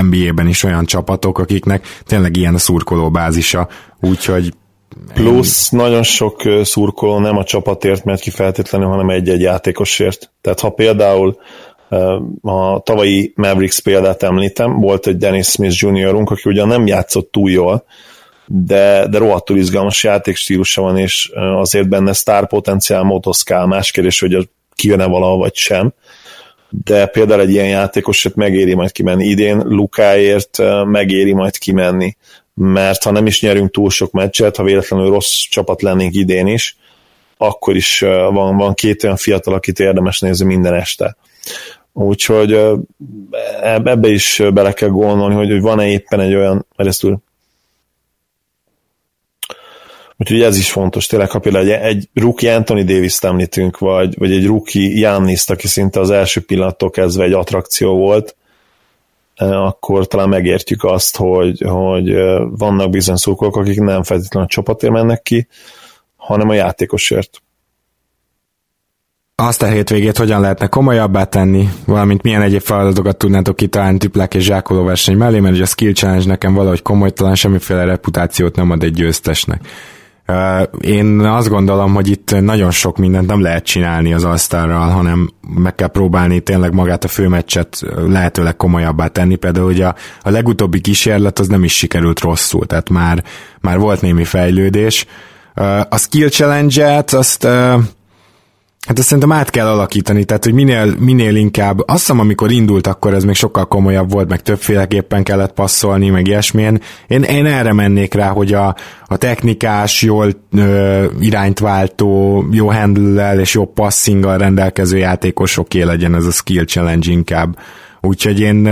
[SPEAKER 4] NBA-ben is olyan csapatok, akiknek tényleg ilyen a szurkoló bázisa, úgyhogy
[SPEAKER 5] Plusz nagyon sok szurkoló nem a csapatért mert ki feltétlenül, hanem egy-egy játékosért. Tehát ha például a tavalyi Mavericks példát említem, volt egy Dennis Smith Jr.-unk, aki ugyan nem játszott túl jól, de, de rohadtul izgalmas játékstílusa van, és azért benne sztár potenciál motoszkál, más kérdés, hogy kijön-e valaha vagy sem. de például egy ilyen játékosért megéri majd kimenni. Idén Lukáért megéri majd kimenni, mert ha nem is nyerünk túl sok meccset, ha véletlenül rossz csapat lennénk idén is, akkor is van, van két olyan fiatal, akit érdemes nézni minden este. Úgyhogy ebbe is bele kell gondolni, hogy, hogy van-e éppen egy olyan, mert ezt Úgyhogy ez is fontos, tényleg, ha például egy, egy rookie Anthony Davis-t említünk, vagy, vagy egy rookie Jannis, aki szinte az első pillanattól kezdve egy attrakció volt, akkor talán megértjük azt, hogy, hogy vannak bizony szurkolók, akik nem feltétlenül a csapatért mennek ki, hanem a játékosért.
[SPEAKER 4] Azt a hétvégét hogyan lehetne komolyabbá tenni, valamint milyen egyéb feladatokat tudnátok kitalálni tiplák és zsákoló verseny mellé, mert a skill challenge nekem valahogy komolytalan, semmiféle reputációt nem ad egy győztesnek. Én azt gondolom, hogy itt nagyon sok mindent nem lehet csinálni az asztalral, hanem meg kell próbálni tényleg magát a főmeccset lehetőleg komolyabbá tenni. Például ugye a, a legutóbbi kísérlet az nem is sikerült rosszul, tehát már, már volt némi fejlődés. A skill challenge-et azt Hát ezt szerintem át kell alakítani, tehát hogy minél, minél inkább, azt hiszem, amikor indult, akkor ez még sokkal komolyabb volt, meg többféleképpen kellett passzolni, meg ilyesmilyen. Én, én erre mennék rá, hogy a, a technikás, jól ö, irányt váltó, jó handle és jó passinggal rendelkező játékosoké legyen ez a skill challenge inkább. Úgyhogy én,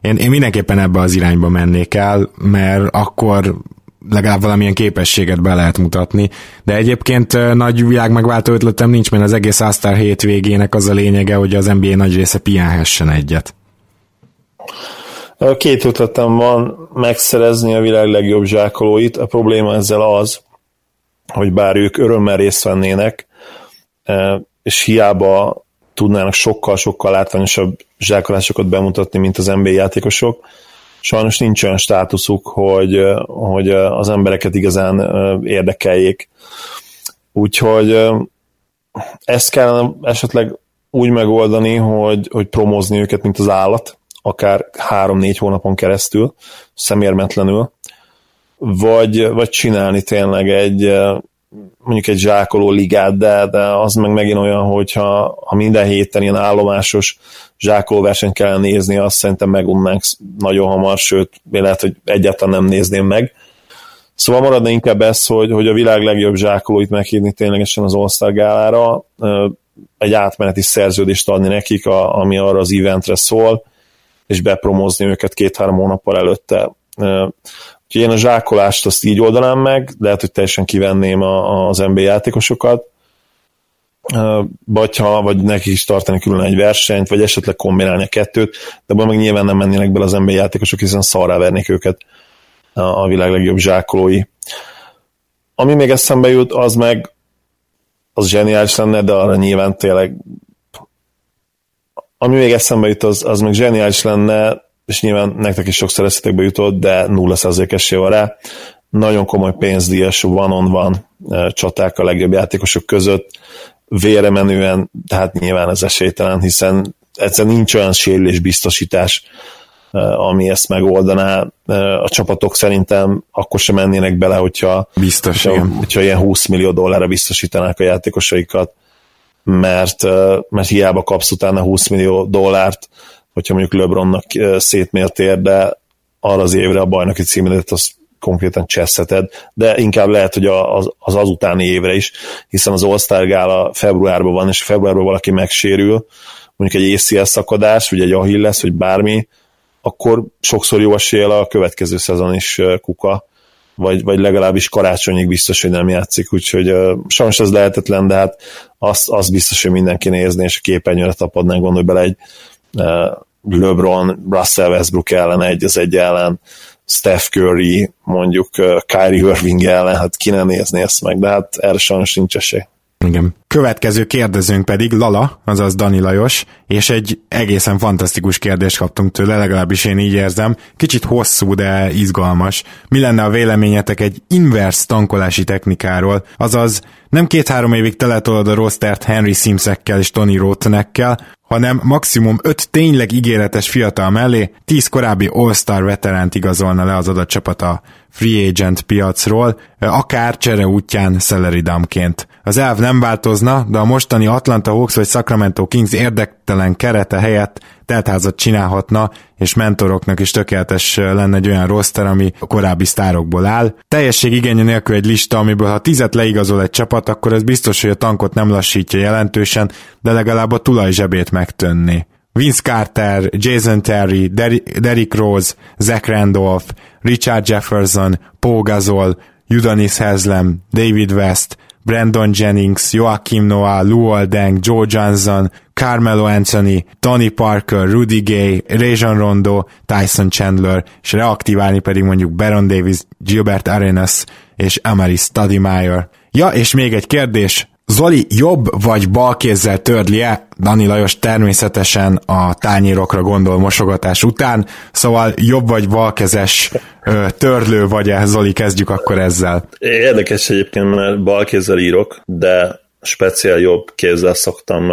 [SPEAKER 4] én, én mindenképpen ebbe az irányba mennék el, mert akkor legalább valamilyen képességet be lehet mutatni. De egyébként nagy világ megváltó ötletem nincs, mert az egész Astar hétvégének az a lényege, hogy az NBA nagy része pihenhessen egyet.
[SPEAKER 5] Két ötletem van megszerezni a világ legjobb zsákolóit. A probléma ezzel az, hogy bár ők örömmel részt vennének, és hiába tudnának sokkal-sokkal látványosabb zsákolásokat bemutatni, mint az NBA játékosok, sajnos nincs olyan státuszuk, hogy, hogy az embereket igazán érdekeljék. Úgyhogy ezt kellene esetleg úgy megoldani, hogy, hogy promózni őket, mint az állat, akár három-négy hónapon keresztül, szemérmetlenül, vagy, vagy csinálni tényleg egy mondjuk egy zsákoló ligát, de, de az meg megint olyan, hogyha ha minden héten ilyen állomásos zsákolóversenyt kellene nézni, azt szerintem megunnánk nagyon hamar, sőt, lehet, hogy egyáltalán nem nézném meg. Szóval maradna inkább ez, hogy, hogy a világ legjobb zsákolóit meghívni ténylegesen az All-Star gálára, egy átmeneti szerződést adni nekik, a, ami arra az eventre szól, és bepromozni őket két-három hónappal előtte. Úgyhogy én a zsákolást azt így oldanám meg, lehet, hogy teljesen kivenném a, az NBA játékosokat, vagy, ha, vagy neki is tartani külön egy versenyt, vagy esetleg kombinálni a kettőt, de abban meg nyilván nem mennének bele az NBA játékosok, hiszen szarrá vernék őket a világ legjobb zsákolói. Ami még eszembe jut, az meg az zseniális lenne, de arra nyilván tényleg ami még eszembe jut, az, az meg zseniális lenne, és nyilván nektek is sokszor eszetekbe jutott, de 0% esély van rá. Nagyon komoly pénzdíjas one-on-one csaták a legjobb játékosok között, vére menően, tehát nyilván ez esélytelen, hiszen egyszerűen nincs olyan sérülés biztosítás, ami ezt megoldaná. A csapatok szerintem akkor sem mennének bele, hogyha,
[SPEAKER 4] Biztos,
[SPEAKER 5] hogyha, hogyha ilyen 20 millió dollárra biztosítanák a játékosaikat, mert, mert hiába kapsz utána 20 millió dollárt, hogyha mondjuk LeBronnak szétmértél, de arra az évre a bajnoki címedet azt konkrétan cseszheted, de inkább lehet, hogy az, az azutáni évre is, hiszen az All-Star Gála februárban van, és februárban valaki megsérül, mondjuk egy ACL szakadás, vagy egy Achilles, vagy bármi, akkor sokszor jó esélye a következő szezon is kuka, vagy, vagy legalábbis karácsonyig biztos, hogy nem játszik, úgyhogy uh, sajnos ez lehetetlen, de hát azt, azt biztos, hogy mindenki nézni, és a képernyőre tapadnánk, gondolj bele egy LeBron, Russell Westbrook ellen egy az egy ellen, Steph Curry, mondjuk Kyrie Irving ellen, hát ki ne nézni ezt meg, de hát erre sajnos nincs esély.
[SPEAKER 4] Igen. Következő kérdezőnk pedig Lala, azaz Dani Lajos, és egy egészen fantasztikus kérdést kaptunk tőle, legalábbis én így érzem. Kicsit hosszú, de izgalmas. Mi lenne a véleményetek egy inverse tankolási technikáról, azaz nem két-három évig teletolod a rostert Henry Simsekkel és Tony Rotenekkel, hanem maximum 5 tényleg ígéretes fiatal mellé 10 korábbi All-Star veteránt igazolna le az adott csapat a free agent piacról, akár csere útján salary dumpként. Az elv nem változna, de a mostani Atlanta Hawks vagy Sacramento Kings érdektelen kerete helyett teltházat csinálhatna, és mentoroknak is tökéletes lenne egy olyan roster, ami a korábbi sztárokból áll. Teljesség igénye nélkül egy lista, amiből ha tizet leigazol egy csapat, akkor ez biztos, hogy a tankot nem lassítja jelentősen, de legalább a tulaj zsebét megtönni. Vince Carter, Jason Terry, Derrick Rose, Zach Randolph, Richard Jefferson, Paul Gasol, Udonis Haslem, David West, Brandon Jennings, Joachim Noah, Luol Deng, Joe Johnson, Carmelo Anthony, Tony Parker, Rudy Gay, Rajon Rondo, Tyson Chandler, és reaktiválni pedig mondjuk Baron Davis, Gilbert Arenas és Amari Stoudemire. Ja, és még egy kérdés, Zoli jobb vagy bal kézzel törli-e? Dani Lajos természetesen a tányérokra gondol mosogatás után, szóval jobb vagy balkezes törlő vagy-e? Zoli, kezdjük akkor ezzel.
[SPEAKER 5] Érdekes egyébként, mert bal kézzel írok, de speciál jobb kézzel szoktam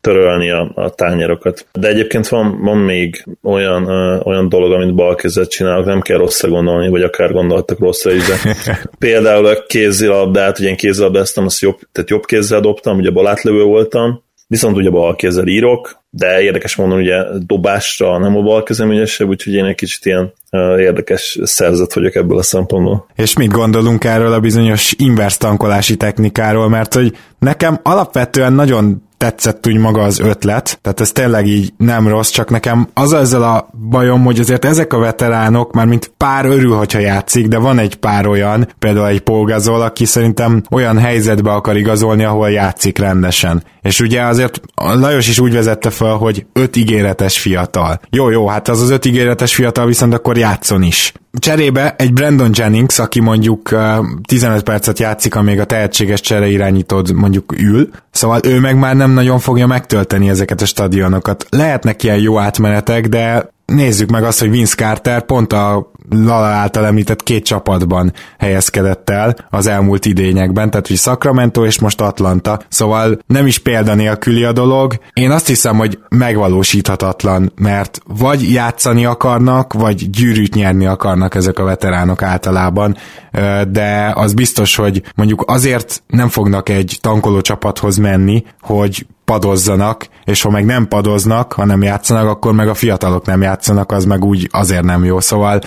[SPEAKER 5] törölni a, a tányérokat. De egyébként van, van még olyan, ö, olyan dolog, amit balkezet csinálok, nem kell rosszra gondolni, vagy akár gondoltak rosszra is, de például a kézilabdát, ugye én kézilabdáztam, azt jobb, tehát jobb kézzel dobtam, ugye balátlövő voltam, viszont ugye bal kézzel írok, de érdekes mondom, ugye dobásra nem a bal kezem ügyesebb, úgyhogy én egy kicsit ilyen érdekes szerzet vagyok ebből a szempontból.
[SPEAKER 4] És mit gondolunk erről a bizonyos inverse tankolási technikáról, mert hogy nekem alapvetően nagyon tetszett úgy maga az ötlet, tehát ez tényleg így nem rossz, csak nekem az ezzel a bajom, hogy azért ezek a veteránok már mint pár örül, hogyha játszik, de van egy pár olyan, például egy Polgazol, aki szerintem olyan helyzetbe akar igazolni, ahol játszik rendesen. És ugye azért Lajos is úgy vezette fel, hogy öt ígéretes fiatal. Jó, jó, hát az az öt ígéretes fiatal viszont akkor játszon is. Cserébe egy Brandon Jennings, aki mondjuk 15 percet játszik, amíg a tehetséges csere irányítód mondjuk ül, szóval ő meg már nem nagyon fogja megtölteni ezeket a stadionokat. Lehetnek ilyen jó átmenetek, de nézzük meg azt, hogy Vince Carter pont a Lala által említett két csapatban helyezkedett el az elmúlt idényekben, tehát hogy Sacramento és most Atlanta, szóval nem is példanélküli a dolog. Én azt hiszem, hogy megvalósíthatatlan, mert vagy játszani akarnak, vagy gyűrűt nyerni akarnak ezek a veteránok általában, de az biztos, hogy mondjuk azért nem fognak egy tankoló csapathoz menni, hogy padozzanak, és ha meg nem padoznak, hanem játszanak, akkor meg a fiatalok nem játszanak, az meg úgy azért nem jó. Szóval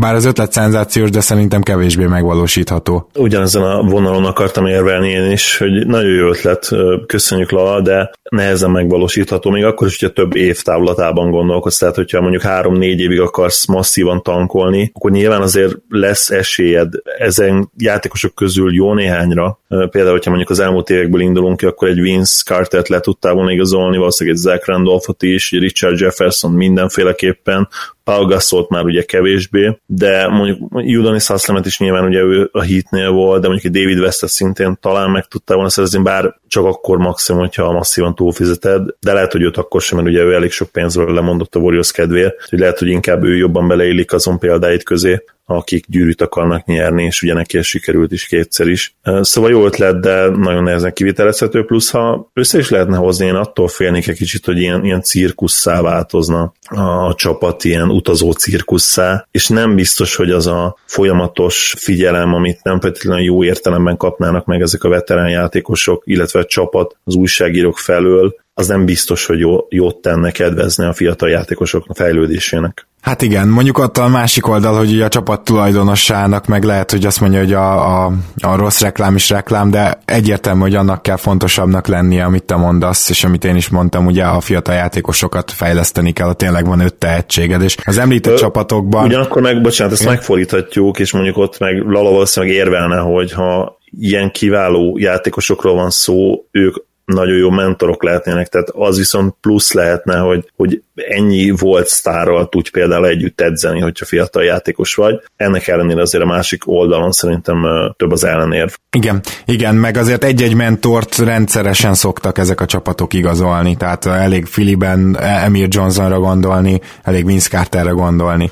[SPEAKER 4] bár az ötlet szenzációs, de szerintem kevésbé megvalósítható.
[SPEAKER 5] Ugyanezen a vonalon akartam érvelni én is, hogy nagyon jó ötlet, köszönjük Lala, de nehezen megvalósítható, még akkor is, hogyha több év távlatában gondolkodsz, tehát hogyha mondjuk három-négy évig akarsz masszívan tankolni, akkor nyilván azért lesz esélyed ezen játékosok közül jó néhányra. Például, hogyha mondjuk az elmúlt évekből indulunk ki, akkor egy Vince Carter-t le tudtál volna igazolni, valószínűleg egy Zach Randolphot is, Richard Jefferson mindenféleképpen, Paul Gasolt már ugye kevésbé, de mondjuk Udonis Haslemet is nyilván ugye ő a hitnél volt, de mondjuk egy David Westet szintén talán meg tudta volna szerezni, bár csak akkor maximum, hogyha masszívan túlfizeted, de lehet, hogy őt akkor sem, mert ugye ő elég sok pénzről lemondott a Warriors kedvéért, hogy lehet, hogy inkább ő jobban beleillik azon példáit közé, akik gyűrűt akarnak nyerni, és ugye neki ez sikerült is kétszer is. Szóval jó ötlet, de nagyon nehezen kivitelezhető, plusz ha össze is lehetne hozni, én attól félnék egy kicsit, hogy ilyen, ilyen cirkusszá változna a csapat, ilyen utazó cirkusszá, és nem biztos, hogy az a folyamatos figyelem, amit nem feltétlenül jó értelemben kapnának meg ezek a veterán játékosok, illetve a csapat az újságírók felől, az nem biztos, hogy jó, jót tenne kedvezni a fiatal játékosok fejlődésének.
[SPEAKER 4] Hát igen, mondjuk ott a másik oldal, hogy a csapat tulajdonossának meg lehet, hogy azt mondja, hogy a, a, a rossz reklám is reklám, de egyértelmű, hogy annak kell fontosabbnak lennie, amit te mondasz, és amit én is mondtam, ugye a fiatal játékosokat fejleszteni kell, ott tényleg van öt tehetséged, és az említett Ö, csapatokban...
[SPEAKER 5] Ugyanakkor meg, bocsánat, ezt igen? megfordíthatjuk, és mondjuk ott meg Lala valószínűleg érvelne, hogy ha ilyen kiváló játékosokról van szó, ők nagyon jó mentorok lehetnének, tehát az viszont plusz lehetne, hogy, hogy ennyi volt sztárral tudj például együtt edzeni, hogyha fiatal játékos vagy. Ennek ellenére azért a másik oldalon szerintem több az ellenérv.
[SPEAKER 4] Igen, igen, meg azért egy-egy mentort rendszeresen szoktak ezek a csapatok igazolni, tehát elég Filiben, Emir Johnsonra gondolni, elég Vince Carterre gondolni.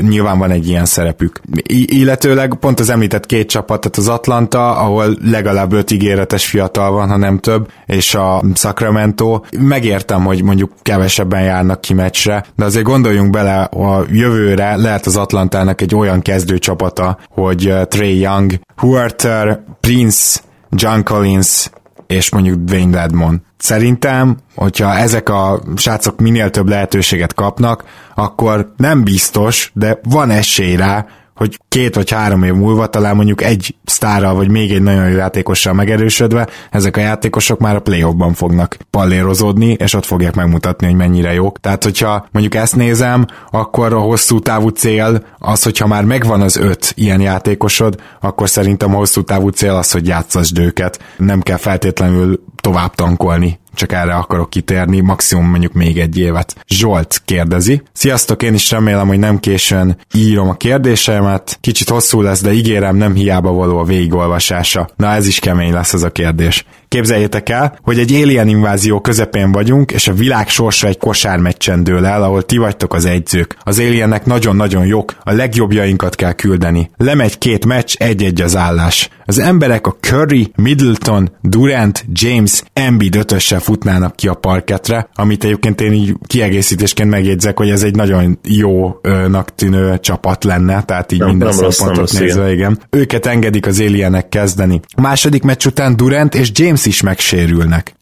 [SPEAKER 4] Nyilván van egy ilyen szerepük. Illetőleg pont az említett két csapat, tehát az Atlanta, ahol legalább öt ígéretes fiatal van, ha nem több, és a Sacramento. Megértem, hogy mondjuk kevesebben járnak ki meccsre, de azért gondoljunk bele a jövőre, lehet az Atlantának egy olyan kezdőcsapata, hogy uh, Trey Young, Huerter, Prince, John Collins és mondjuk Dwayne Dedmon. Szerintem, hogyha ezek a srácok minél több lehetőséget kapnak, akkor nem biztos, de van esély rá, hogy két vagy három év múlva talán mondjuk egy sztárral, vagy még egy nagyon jó játékossal megerősödve, ezek a játékosok már a playoffban fognak pallérozódni, és ott fogják megmutatni, hogy mennyire jók. Tehát, hogyha mondjuk ezt nézem, akkor a hosszú távú cél az, hogyha már megvan az öt ilyen játékosod, akkor szerintem a hosszú távú cél az, hogy játszasd őket. Nem kell feltétlenül tovább tankolni csak erre akarok kitérni, maximum mondjuk még egy évet. Zsolt kérdezi. Sziasztok, én is remélem, hogy nem későn írom a kérdésemet. Kicsit hosszú lesz, de ígérem, nem hiába való a végigolvasása. Na ez is kemény lesz ez a kérdés. Képzeljétek el, hogy egy alien invázió közepén vagyunk, és a világ sorsa egy kosármeccsen dől el, ahol ti vagytok az egyzők. Az aliennek nagyon-nagyon jók, a legjobbjainkat kell küldeni. Lemegy két meccs, egy-egy az állás. Az emberek a Curry, Middleton, Durant, James, Embiid ötössel futnának ki a parketre, amit egyébként én így kiegészítésként megjegyzek, hogy ez egy nagyon jónak tűnő csapat lenne, tehát így nem, minden nem szempontot rossz, nézve, igen. Őket engedik az alienek kezdeni. A második meccs után Durant és James is megsérülnek.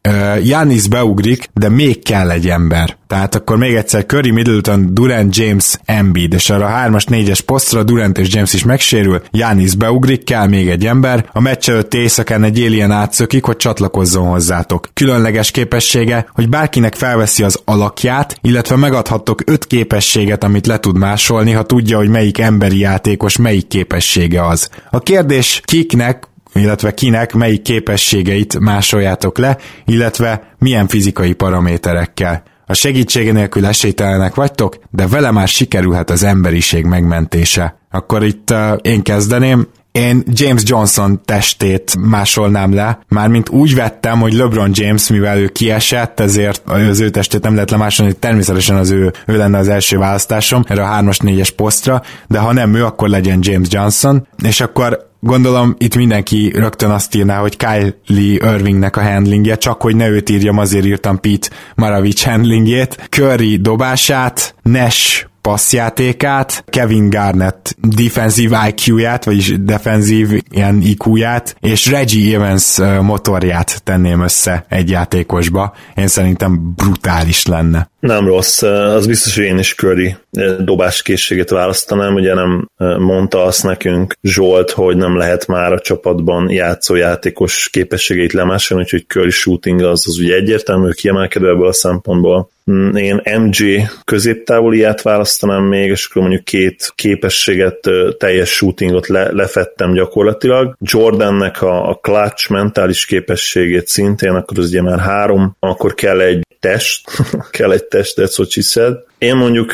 [SPEAKER 4] Janis beugrik, de még kell egy ember. Tehát akkor még egyszer Curry, Middleton, Durant, James, Embiid, és arra a 3-as, 4-es posztra Durant és James is megsérül, Janis beugrik, kell még egy ember, a meccs előtt éjszakán egy alien átszökik, hogy csatlakozzon hozzátok. Különleges képessége, hogy bárkinek felveszi az alakját, illetve megadhattok öt képességet, amit le tud másolni, ha tudja, hogy melyik emberi játékos melyik képessége az. A kérdés kiknek, illetve kinek melyik képességeit másoljátok le, illetve milyen fizikai paraméterekkel. A segítsége nélkül esélytelenek vagytok, de vele már sikerülhet az emberiség megmentése. Akkor itt uh, én kezdeném, én James Johnson testét másolnám le, mármint úgy vettem, hogy LeBron James, mivel ő kiesett, ezért az ő testét nem lehet lemásolni, természetesen az ő, ő lenne az első választásom erre a 3-as, 4-es posztra, de ha nem ő, akkor legyen James Johnson, és akkor Gondolom itt mindenki rögtön azt írná, hogy Kylie Irvingnek a handlingje, csak hogy ne őt írjam, azért írtam Pete Maravics handlingjét. Curry dobását, Nash passzjátékát, Kevin Garnett defensív IQ-ját, vagyis defensív ilyen IQ-ját, és Reggie Evans motorját tenném össze egy játékosba. Én szerintem brutális lenne.
[SPEAKER 5] Nem rossz, az biztos, hogy én is Curry dobáskészséget választanám, ugye nem mondta azt nekünk Zsolt, hogy nem lehet már a csapatban játszó játékos képességeit lemásolni, úgyhogy Curry shooting az, az ugye egyértelmű, kiemelkedő ebből a szempontból. Mm, én MG középtávoliát választanám még, és akkor mondjuk két képességet, teljes shootingot le, lefettem gyakorlatilag. Jordannek a, a clutch mentális képességét szintén, akkor az ugye már három, akkor kell egy test, kell egy test, that's what she said. Én mondjuk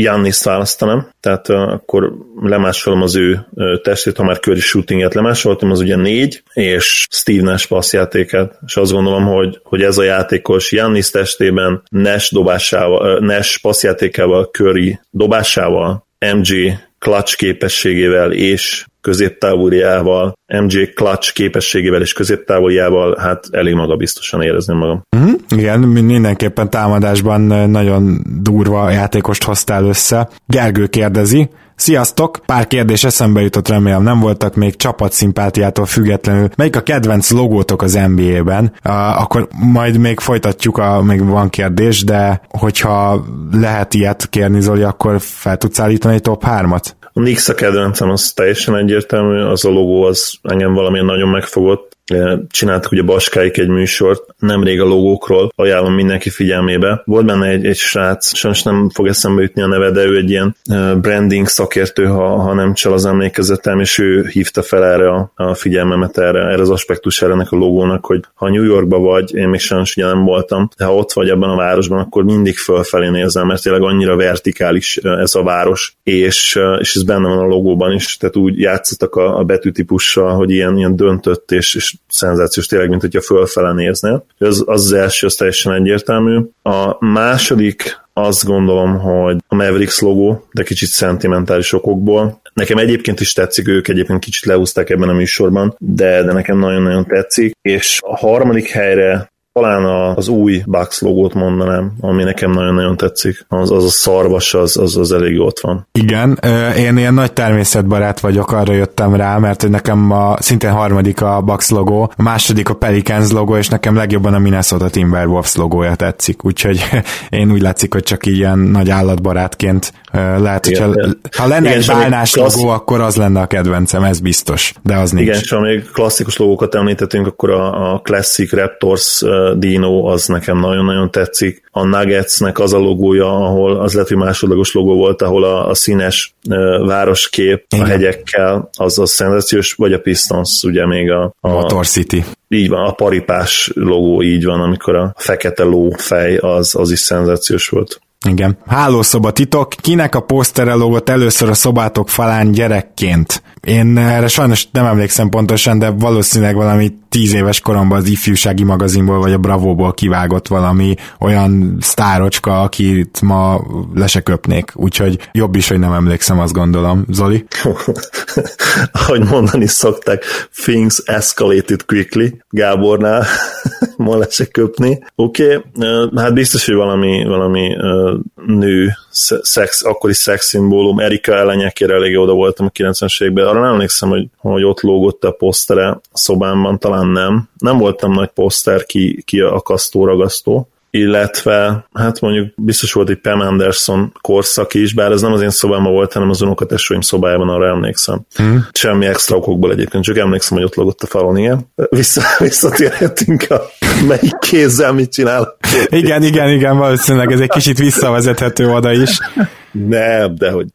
[SPEAKER 5] Janniszt választanám, tehát akkor lemásolom az ő testét, ha már Curry shootinget lemásoltam, az ugye négy, és Steve Nash passzjátéket, és azt gondolom, hogy, hogy ez a játékos Jannis testében Nash dobásával, Nash passzjátékával, Curry dobásával, MG clutch képességével és középtávoljával, MJ clutch képességével és középtávoljával, hát elég magabiztosan érezni magam.
[SPEAKER 4] Mm-hmm. Igen, mindenképpen támadásban nagyon durva játékost hoztál össze. Gergő kérdezi, Sziasztok! Pár kérdés eszembe jutott, remélem nem voltak még csapatszimpátiától függetlenül. Melyik a kedvenc logótok az NBA-ben? Uh, akkor majd még folytatjuk, a, még van kérdés, de hogyha lehet ilyet kérni, Zoli, akkor fel tudsz állítani egy top 3-at?
[SPEAKER 5] A Nix a kedvencem, az teljesen egyértelmű, az a logó az engem valamilyen nagyon megfogott. Csináltak ugye Baskáik egy műsort, nemrég a logókról, ajánlom mindenki figyelmébe. Volt benne egy, egy srác, sajnos nem fog eszembe jutni a neve, de ő egy ilyen branding szakértő, ha, ha nem csal az emlékezetem, és ő hívta fel erre a, a figyelmemet erre, erre az aspektus ennek a logónak, hogy ha New Yorkba vagy, én még sajnos ugye nem voltam, de ha ott vagy ebben a városban, akkor mindig fölfelé nézem, mert tényleg annyira vertikális ez a város, és, és ez benne van a logóban is, tehát úgy játszottak a, a betűtípussal, hogy ilyen, ilyen döntött és, és szenzációs tényleg, mint hogyha fölfele néznél. Az, az az első, az teljesen egyértelmű. A második azt gondolom, hogy a Mavericks logó, de kicsit szentimentális okokból. Nekem egyébként is tetszik, ők egyébként kicsit leúzták ebben a műsorban, de, de nekem nagyon-nagyon tetszik. És a harmadik helyre talán az új Bucks logót mondanám, ami nekem nagyon-nagyon tetszik. Az, az a szarvas, az, az, az elég ott van.
[SPEAKER 4] Igen, én ilyen nagy természetbarát vagyok, arra jöttem rá, mert nekem a szintén harmadik a Bucks logó, a második a Pelicans logó, és nekem legjobban a Minnesota Timberwolves logója tetszik, úgyhogy én úgy látszik, hogy csak ilyen nagy állatbarátként lehet, hogyha ha lenne igen, egy bálnás klassz... logó, akkor az lenne a kedvencem, ez biztos, de az nincs.
[SPEAKER 5] Igen, és ha még klasszikus logókat említettünk, akkor a, a Classic Raptors Dino az nekem nagyon-nagyon tetszik. A Nuggetsnek az a logója, ahol az lehet, hogy másodlagos logó volt, ahol a, a színes uh, városkép Igen. a hegyekkel, az a szenzációs, vagy a Pistons, ugye még a,
[SPEAKER 4] a Motor City.
[SPEAKER 5] Így van, a paripás logó így van, amikor a fekete ló fej az, az is szenzációs volt.
[SPEAKER 4] Igen. Hálószoba titok. Kinek a posztere lógott először a szobátok falán gyerekként? Én erre sajnos nem emlékszem pontosan, de valószínűleg valami tíz éves koromban az ifjúsági magazinból vagy a Bravóból kivágott valami olyan sztárocska, akit ma le se. Úgyhogy jobb is, hogy nem emlékszem, azt gondolom. Zoli?
[SPEAKER 5] Ahogy mondani szokták, things escalated quickly. Gábornál ma le se. Oké, okay. hát biztos, hogy valami, valami nő, szex, akkori szexszimbólum, Erika ellenyekére elég oda voltam a 90-es években. Arra nem emlékszem, hogy, hogy ott lógott a posztere a szobámban, talán nem. Nem voltam nagy poszter ki, ki akasztó, ragasztó illetve hát mondjuk biztos volt egy Pam Anderson korszak is, bár ez nem az én szobámban volt, hanem az unokatesóim szobájában, arra emlékszem. Hmm. Semmi extra okokból egyébként, csak emlékszem, hogy ott logott a falon, igen. Vissza, visszatérhetünk a melyik kézzel mit csinál.
[SPEAKER 4] Igen, igen, igen, valószínűleg ez egy kicsit visszavezethető oda is.
[SPEAKER 5] Nem, de hogy.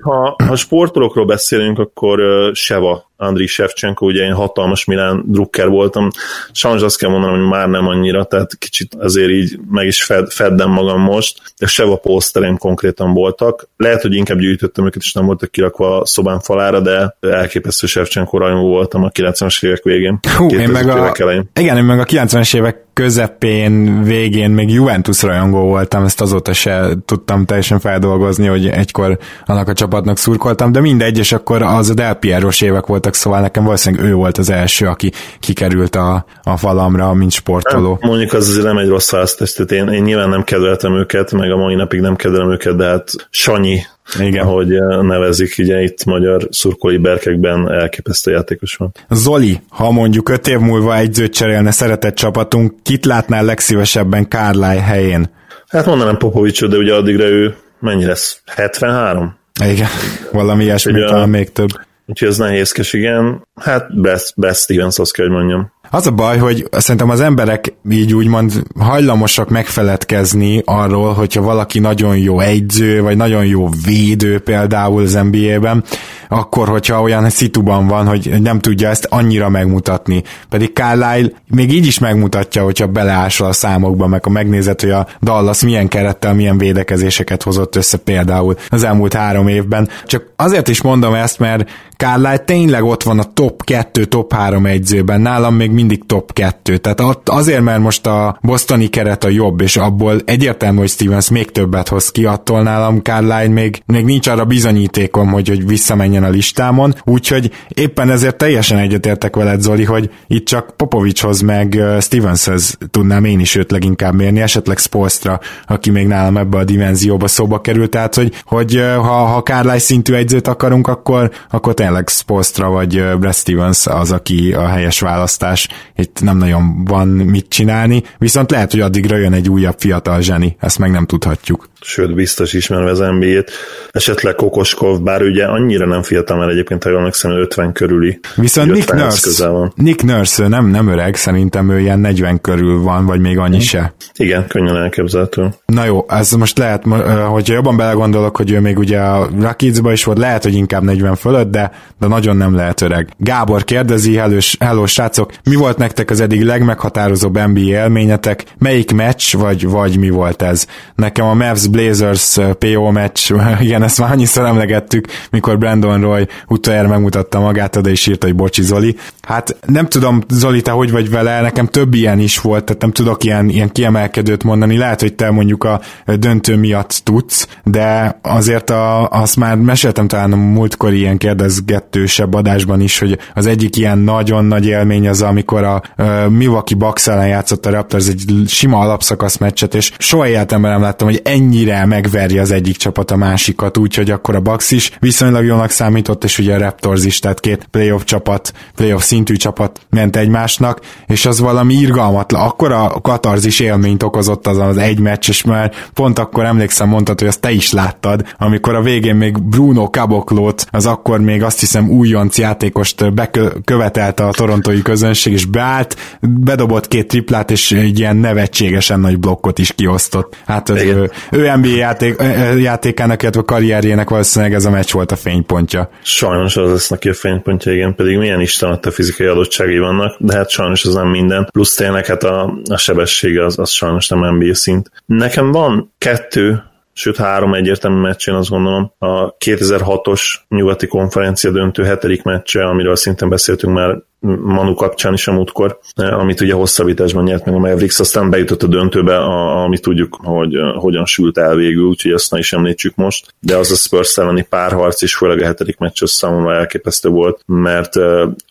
[SPEAKER 5] ha, ha sportolókról beszélünk, akkor uh, Seva Andriy Shevchenko, ugye én hatalmas Milán drukker voltam, sajnos azt kell mondanom, hogy már nem annyira, tehát kicsit azért így meg is fed, feddem magam most, de se a poszterem konkrétan voltak. Lehet, hogy inkább gyűjtöttem őket, és nem voltak kirakva a szobám falára, de elképesztő Shevchenko rajongó voltam a 90-es évek végén.
[SPEAKER 4] Hú, én meg a, igen, én meg a 90-es évek közepén, végén még Juventus rajongó voltam, ezt azóta se tudtam teljesen feldolgozni, hogy egykor annak a csapatnak szurkoltam, de mindegy, és akkor az a Del Piero-s évek voltak, szóval nekem valószínűleg ő volt az első, aki kikerült a, a falamra, mint sportoló.
[SPEAKER 5] Hát, mondjuk az azért nem egy rossz választás, tehát én, én nyilván nem kedveltem őket, meg a mai napig nem kedvelem őket, de hát Sanyi igen. ahogy nevezik, ugye itt magyar szurkolói berkekben elképesztő játékos van.
[SPEAKER 4] Zoli, ha mondjuk öt év múlva egyzőt cserélne szeretett csapatunk, kit látnál legszívesebben Kárláj helyén?
[SPEAKER 5] Hát mondanám Popovicsot, de ugye addigra ő mennyi lesz? 73?
[SPEAKER 4] Igen, valami ilyesmi, talán még több.
[SPEAKER 5] Úgyhogy ez nehézkes, igen. Hát best, best Stevens, azt kell, hogy mondjam.
[SPEAKER 4] Az a baj, hogy szerintem az emberek így úgymond hajlamosak megfeledkezni arról, hogyha valaki nagyon jó egyző, vagy nagyon jó védő például az NBA-ben, akkor, hogyha olyan szituban van, hogy nem tudja ezt annyira megmutatni. Pedig Carlyle még így is megmutatja, hogyha beleásol a számokba, meg a megnézet, hogy a Dallas milyen kerettel, milyen védekezéseket hozott össze például az elmúlt három évben. Csak azért is mondom ezt, mert Carlyle tényleg ott van a top 2, top 3 egyzőben, nálam még mindig top 2. Tehát azért, mert most a bostoni keret a jobb, és abból egyértelmű, hogy Stevens még többet hoz ki, attól nálam Carlyle még, még nincs arra bizonyítékom, hogy, hogy visszamenjen a listámon, úgyhogy éppen ezért teljesen egyetértek veled, Zoli, hogy itt csak Popovicshoz meg Stevenshez tudnám én is őt leginkább mérni, esetleg Spolstra, aki még nálam ebbe a dimenzióba szóba került, tehát hogy, hogy ha, ha Carlyle szintű egyzőt akarunk, akkor, akkor tényleg Spolstra vagy Brad Stevens az, aki a helyes választás. Itt nem nagyon van mit csinálni, viszont lehet, hogy addigra jön egy újabb fiatal zseni, ezt meg nem tudhatjuk.
[SPEAKER 5] Sőt, biztos ismerve az NBA-t. Esetleg Kokoskov, bár ugye annyira nem fiatal, mert egyébként, ha jól megszem, 50 körüli.
[SPEAKER 4] Viszont Nick Nurse, van. Nick Nurse nem, nem öreg, szerintem ő ilyen 40 körül van, vagy még annyi se.
[SPEAKER 5] Igen, könnyen elképzelhető.
[SPEAKER 4] Na jó, ez most lehet, hogyha jobban belegondolok, hogy ő még ugye a Rakidsba is volt, lehet, hogy inkább 40 fölött, de, de nagyon nem lehet öreg. Gábor kérdezi, hello, hello srácok, mi volt nektek az eddig legmeghatározóbb NBA élményetek? Melyik meccs, vagy, vagy mi volt ez? Nekem a Mavs Blazers PO meccs, igen, ezt már annyiszor emlegettük, mikor Brandon Roy utoljára megmutatta magát, oda is írta, hogy bocsi Zoli. Hát nem tudom, Zoli, te hogy vagy vele, nekem több ilyen is volt, tehát nem tudok ilyen, ilyen kiemelkedőt mondani. Lehet, hogy te mondjuk a döntő miatt tudsz, de azért a, azt már meséltem talán a múltkor ilyen kérdezgetősebb adásban is, hogy az egyik ilyen nagyon nagy élmény az, amikor a, a Milwaukee Bucks ellen játszott a Raptors egy sima alapszakasz meccset, és soha életemben nem láttam, hogy ennyire megverje az egyik csapat a másikat, úgyhogy akkor a Bucks is viszonylag jónak számított, és ugye a Raptors is, tehát két playoff csapat, playoff szintű csapat ment egymásnak, és az valami irgalmatlan. Akkor a katarzis élményt okozott az az egy meccs, és már pont akkor emlékszem, mondtad, hogy azt te is láttad, amikor a végén még Bruno Caboklót, az akkor még azt hiszem újonc játékost bekövetelte a torontói közönség, és beállt, bedobott két triplát, és egy ilyen nevetségesen nagy blokkot is kiosztott. Hát az ő, ő NBA játék, játékának, illetve karrierjének valószínűleg ez a meccs volt a fénypontja.
[SPEAKER 5] Sajnos az lesz neki a fénypontja, igen, pedig milyen isten a fizikai adottságai vannak, de hát sajnos az nem minden. Plusz tényleg hát a, a sebessége az, az sajnos nem NBA szint. Nekem van kettő sőt három egyértelmű meccs, én azt gondolom. A 2006-os nyugati konferencia döntő hetedik meccse, amiről szintén beszéltünk már Manu kapcsán is a múltkor, amit ugye hosszabbításban nyert meg a Mavericks, aztán bejutott a döntőbe, a, amit tudjuk, hogy hogyan sült el végül, úgyhogy ezt ne is említsük most, de az a Spurs elleni párharc is, főleg a hetedik meccs az számomra elképesztő volt, mert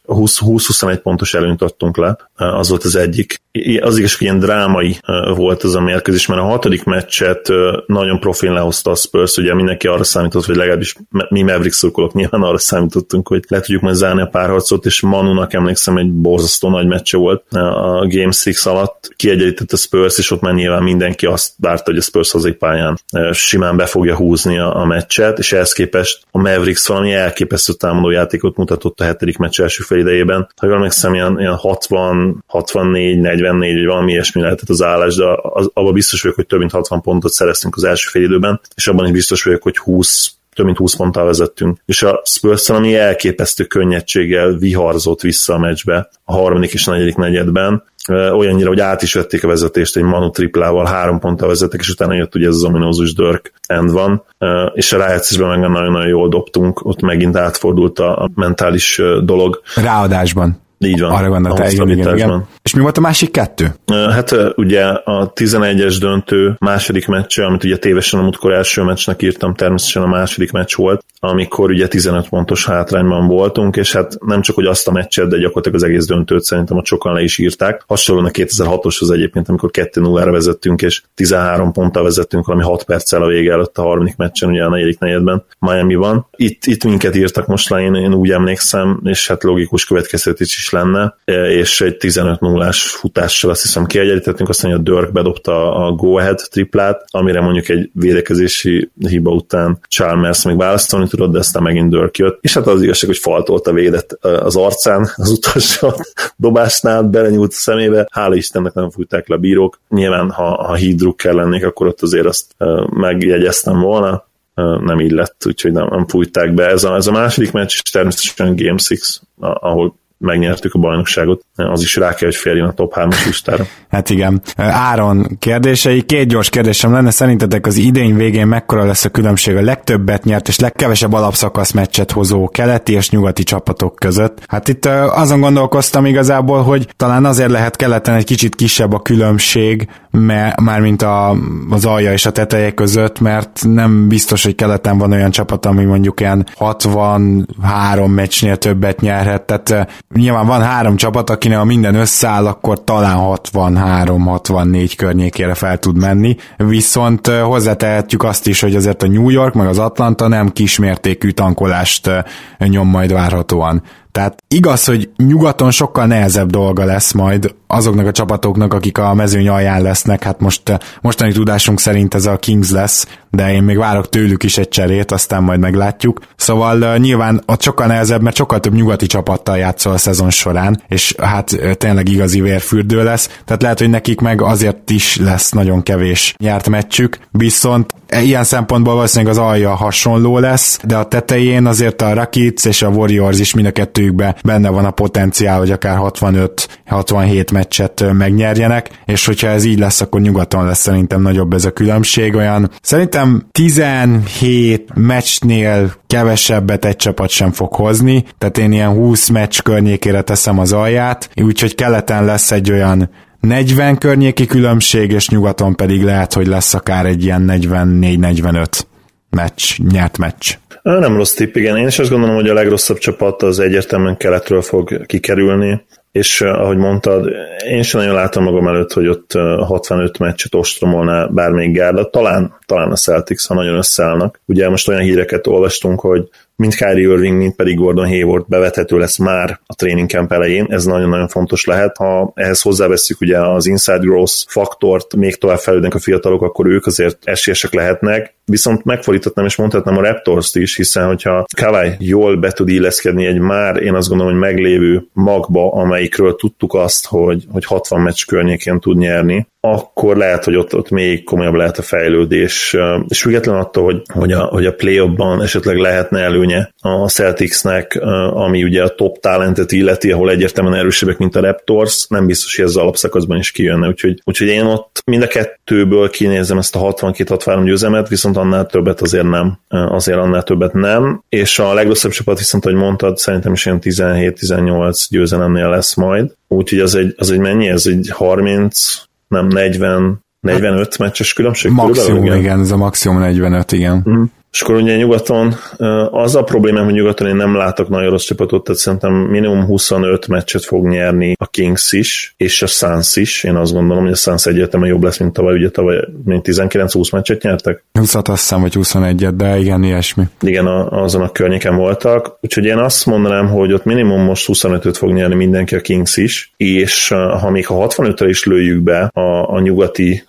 [SPEAKER 5] 20-21 pontos előnyt adtunk le, az volt az egyik. Az igaz, hogy ilyen drámai volt az a mérkőzés, mert a hatodik meccset nagyon profil lehozta a Spurs, ugye mindenki arra számított, hogy legalábbis mi Mavericks szurkolók nyilván arra számítottunk, hogy le tudjuk majd zárni a párharcot, és Manunak emlékszem, egy borzasztó nagy meccse volt a Game 6 alatt, kiegyenlített a Spurs, és ott már nyilván mindenki azt várta, hogy a Spurs pályán simán be fogja húzni a, a meccset, és ehhez képest a Mavericks valami elképesztő támadó játékot mutatott a hetedik meccs első fél idejében. Ha jól emlékszem, ilyen, ilyen 60, 64, 44, vagy valami ilyesmi lehetett az állás, de az, abban biztos vagyok, hogy több mint 60 pontot szereztünk az első fél időben, és abban is biztos vagyok, hogy 20 több mint 20 ponttal vezettünk. És a Spurs ami elképesztő könnyedséggel viharzott vissza a meccsbe a harmadik és negyedik negyedben, olyannyira, hogy át is vették a vezetést egy Manu triplával, három ponttal vezettek, és utána jött ugye ez az ominózus Dirk end van, és a rájátszásban meg nagyon-nagyon jól dobtunk, ott megint átfordult a mentális dolog.
[SPEAKER 4] Ráadásban.
[SPEAKER 5] Így van.
[SPEAKER 4] Arra gondoltál, igen, igen, igen. És mi volt a másik kettő?
[SPEAKER 5] Hát ugye a 11-es döntő második meccse, amit ugye tévesen a múltkor első meccsnek írtam, természetesen a második meccs volt, amikor ugye 15 pontos hátrányban voltunk, és hát nem csak, hogy azt a meccset, de gyakorlatilag az egész döntőt szerintem ott sokan le is írták. Hasonlóan a 2006-oshoz egyébként, amikor 2-0-ra vezettünk, és 13 ponttal vezettünk valami 6 perccel a vége előtt a harmadik meccsen, ugye a negyedik negyedben Miami van. Itt, itt minket írtak most le, én, én úgy emlékszem, és hát logikus következtetés is lenne, és egy 15 0 futással azt hiszem kiegyenlítettünk, aztán a Dirk bedobta a go-ahead triplát, amire mondjuk egy védekezési hiba után Chalmers még választani tudott, de aztán megint Dirk jött. És hát az igazság, hogy faltolt a védet az arcán az utolsó dobásnál, belenyúlt a szemébe, hála Istennek nem fújták le a bírók. Nyilván, ha, ha hídrukker lennék, akkor ott azért azt megjegyeztem volna, nem így lett, úgyhogy nem, nem fújták be. Ez a, ez a második meccs, és természetesen Game 6, ahol megnyertük a bajnokságot, az is rá kell, hogy férjen a top 3-as listára.
[SPEAKER 4] Hát igen. Áron kérdései, két gyors kérdésem lenne, szerintetek az idény végén mekkora lesz a különbség a legtöbbet nyert és legkevesebb alapszakasz meccset hozó keleti és nyugati csapatok között? Hát itt azon gondolkoztam igazából, hogy talán azért lehet keleten egy kicsit kisebb a különbség, mert, mármint a, az alja és a teteje között, mert nem biztos, hogy keleten van olyan csapat, ami mondjuk ilyen 63 meccsnél többet nyerhet, tehát nyilván van három csapat, akinek a minden összeáll, akkor talán 63-64 környékére fel tud menni, viszont hozzátehetjük azt is, hogy azért a New York meg az Atlanta nem kismértékű tankolást nyom majd várhatóan. Tehát igaz, hogy nyugaton sokkal nehezebb dolga lesz majd azoknak a csapatoknak, akik a mezőny alján lesznek, hát most mostani tudásunk szerint ez a Kings lesz, de én még várok tőlük is egy cserét, aztán majd meglátjuk. Szóval nyilván ott sokkal nehezebb, mert sokkal több nyugati csapattal játszol a szezon során, és hát tényleg igazi vérfürdő lesz, tehát lehet, hogy nekik meg azért is lesz nagyon kevés nyárt meccsük, viszont ilyen szempontból valószínűleg az alja hasonló lesz, de a tetején azért a Rakic és a Warriors is mind a kettőjükben benne van a potenciál, hogy akár 65-67 meccset megnyerjenek, és hogyha ez így lesz, akkor nyugaton lesz szerintem nagyobb ez a különbség, olyan szerintem 17 meccsnél kevesebbet egy csapat sem fog hozni, tehát én ilyen 20 meccs környékére teszem az alját, úgyhogy keleten lesz egy olyan 40 környéki különbség, és nyugaton pedig lehet, hogy lesz akár egy ilyen 44-45 meccs, nyert meccs.
[SPEAKER 5] Nem rossz tipp, igen. Én is azt gondolom, hogy a legrosszabb csapat az egyértelműen keletről fog kikerülni, és ahogy mondtad, én sem nagyon látom magam előtt, hogy ott 65 meccset ostromolná bármelyik gárda, talán, talán a Celtics, ha nagyon összeállnak. Ugye most olyan híreket olvastunk, hogy mind Kyrie Irving, mind pedig Gordon Hayward bevethető lesz már a training camp elején, ez nagyon-nagyon fontos lehet. Ha ehhez hozzáveszünk ugye az inside growth faktort, még tovább fejlődnek a fiatalok, akkor ők azért esélyesek lehetnek, viszont megfordíthatnám és mondhatnám a Raptors-t is, hiszen hogyha Kawai jól be tud illeszkedni egy már, én azt gondolom, hogy meglévő magba, amelyikről tudtuk azt, hogy, hogy 60 meccs környékén tud nyerni, akkor lehet, hogy ott, ott még komolyabb lehet a fejlődés, és független attól, hogy, hogy a, hogy a play ban esetleg lehetne előnye a Celticsnek, ami ugye a top talentet illeti, ahol egyértelműen erősebbek, mint a Raptors, nem biztos, hogy ez az alapszakaszban is kijönne, úgyhogy, úgyhogy én ott mind a kettőből kinézem ezt a 62-63 győzelmet, viszont annál többet azért nem, azért annál többet nem, és a legrosszabb csapat viszont, ahogy mondtad, szerintem is ilyen 17-18 győzelemnél lesz majd, úgyhogy az egy, az egy mennyi, ez egy 30 nem 40, 45 meccses különbség?
[SPEAKER 4] Maximum, igen. igen, ez a maximum 45, igen. Mm.
[SPEAKER 5] És akkor ugye nyugaton az a problémám, hogy nyugaton én nem látok nagyon rossz csapatot, tehát szerintem minimum 25 meccset fog nyerni a Kings is, és a Suns is. Én azt gondolom, hogy a Suns egyértelműen jobb lesz, mint tavaly, ugye tavaly 19-20 meccset nyertek.
[SPEAKER 4] 20 azt hiszem, vagy 21-et, de igen, ilyesmi.
[SPEAKER 5] Igen, a, azon a környéken voltak. Úgyhogy én azt mondanám, hogy ott minimum most 25-öt fog nyerni mindenki a Kings is, és ha még a 65-re is lőjük be a, a nyugati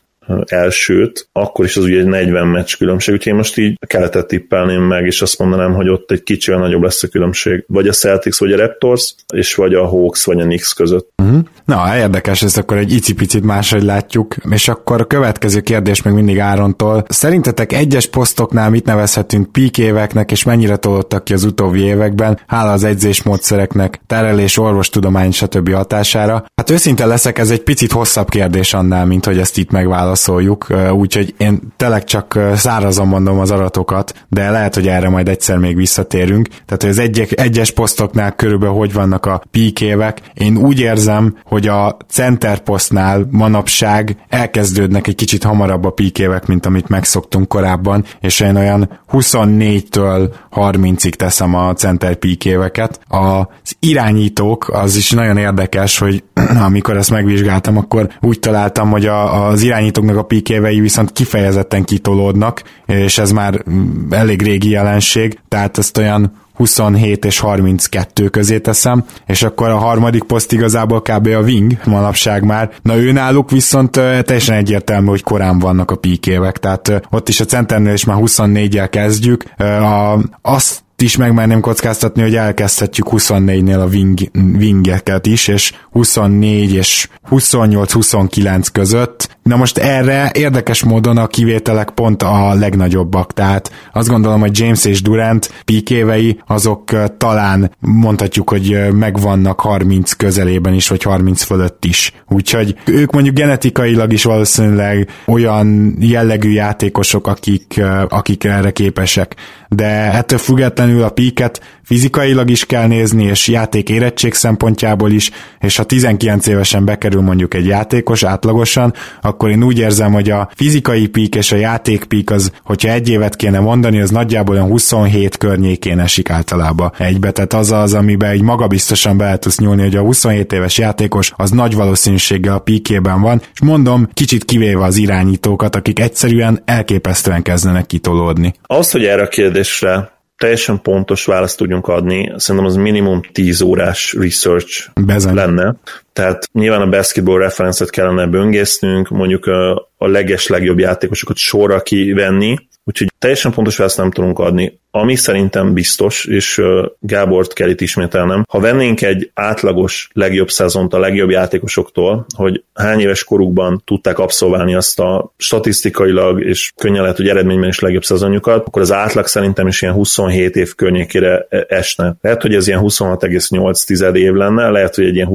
[SPEAKER 5] elsőt, akkor is az ugye egy 40 meccs különbség, úgyhogy én most így keletet tippelném meg, és azt mondanám, hogy ott egy kicsivel nagyobb lesz a különbség. Vagy a Celtics, vagy a Raptors, és vagy a Hawks, vagy a Knicks között.
[SPEAKER 4] Uh-huh. Na, érdekes, ezt akkor egy icipicit máshogy látjuk, és akkor a következő kérdés még mindig Árontól. Szerintetek egyes posztoknál mit nevezhetünk peak éveknek, és mennyire tolódtak ki az utóbbi években, hála az edzésmódszereknek, terelés, orvostudomány, stb. hatására? Hát őszinte leszek, ez egy picit hosszabb kérdés annál, mint hogy ezt itt megválaszolom válaszoljuk, úgyhogy én tényleg csak szárazon mondom az adatokat, de lehet, hogy erre majd egyszer még visszatérünk. Tehát, hogy az egy- egyes posztoknál körülbelül hogy vannak a peak évek. Én úgy érzem, hogy a center posztnál manapság elkezdődnek egy kicsit hamarabb a peak évek, mint amit megszoktunk korábban, és én olyan 24-től 30-ig teszem a center peak éveket. Az irányítók, az is nagyon érdekes, hogy amikor ezt megvizsgáltam, akkor úgy találtam, hogy a, az irányítók játékosoknak a pikévei viszont kifejezetten kitolódnak, és ez már elég régi jelenség, tehát ezt olyan 27 és 32 közé teszem, és akkor a harmadik poszt igazából kb. a wing manapság már. Na ő náluk viszont teljesen egyértelmű, hogy korán vannak a píkévek, tehát ott is a centernél is már 24-jel kezdjük. A, azt is megmerném kockáztatni, hogy elkezdhetjük 24-nél a wing, wingeket is, és 24 és 28-29 között. Na most erre érdekes módon a kivételek pont a legnagyobbak, tehát azt gondolom, hogy James és Durant píkévei azok talán mondhatjuk, hogy megvannak 30 közelében is, vagy 30 fölött is. Úgyhogy ők mondjuk genetikailag is valószínűleg olyan jellegű játékosok, akik, akik erre képesek. De ettől függetlenül a píket fizikailag is kell nézni, és játék érettség szempontjából is, és ha 19 évesen bekerül mondjuk egy játékos átlagosan, akkor én úgy érzem, hogy a fizikai pík és a játék pík az, hogyha egy évet kéne mondani, az nagyjából olyan 27 környékén esik általában egybe, tehát az az, amiben egy magabiztosan be tudsz nyúlni, hogy a 27 éves játékos az nagy valószínűséggel a píkében van, és mondom, kicsit kivéve az irányítókat, akik egyszerűen elképesztően kezdenek kitolódni.
[SPEAKER 5] Az, hogy erre a kérdésre teljesen pontos választ tudjunk adni, szerintem az minimum 10 órás research Bezen. lenne. Tehát nyilván a basketball referencet kellene böngésznünk, mondjuk a, a leges legjobb játékosokat sorra kivenni, úgyhogy teljesen pontos választ nem tudunk adni. Ami szerintem biztos, és Gábort kell itt ismételnem, ha vennénk egy átlagos legjobb szezont a legjobb játékosoktól, hogy hány éves korukban tudták abszolválni azt a statisztikailag, és könnyen lehet, hogy eredményben is legjobb szezonjukat, akkor az átlag szerintem is ilyen 27 év környékére e, esne. Lehet, hogy ez ilyen 26,8 év lenne, lehet, hogy egy ilyen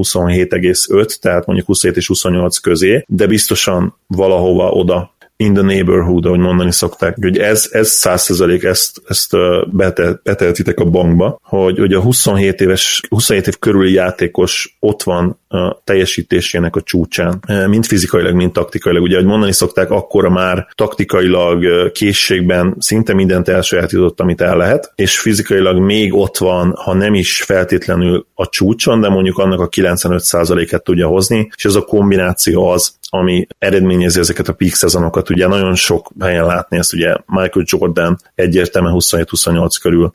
[SPEAKER 5] 27,5, tehát mondjuk 27 és 28 közé, de biztosan valahova oda in the neighborhood, ahogy mondani szokták, hogy ez, ez 100% ezt, ezt beteltitek a bankba, hogy, hogy a 27 éves, 27 év körüli játékos ott van a teljesítésének a csúcsán, mind fizikailag, mind taktikailag. Ugye, ahogy mondani szokták, akkora már taktikailag, készségben szinte mindent elsajátított, amit el lehet, és fizikailag még ott van, ha nem is feltétlenül a csúcson, de mondjuk annak a 95%-et tudja hozni, és ez a kombináció az, ami eredményezi ezeket a peak szezonokat. Ugye nagyon sok helyen látni ezt, ugye Michael Jordan egyértelműen 27-28 körül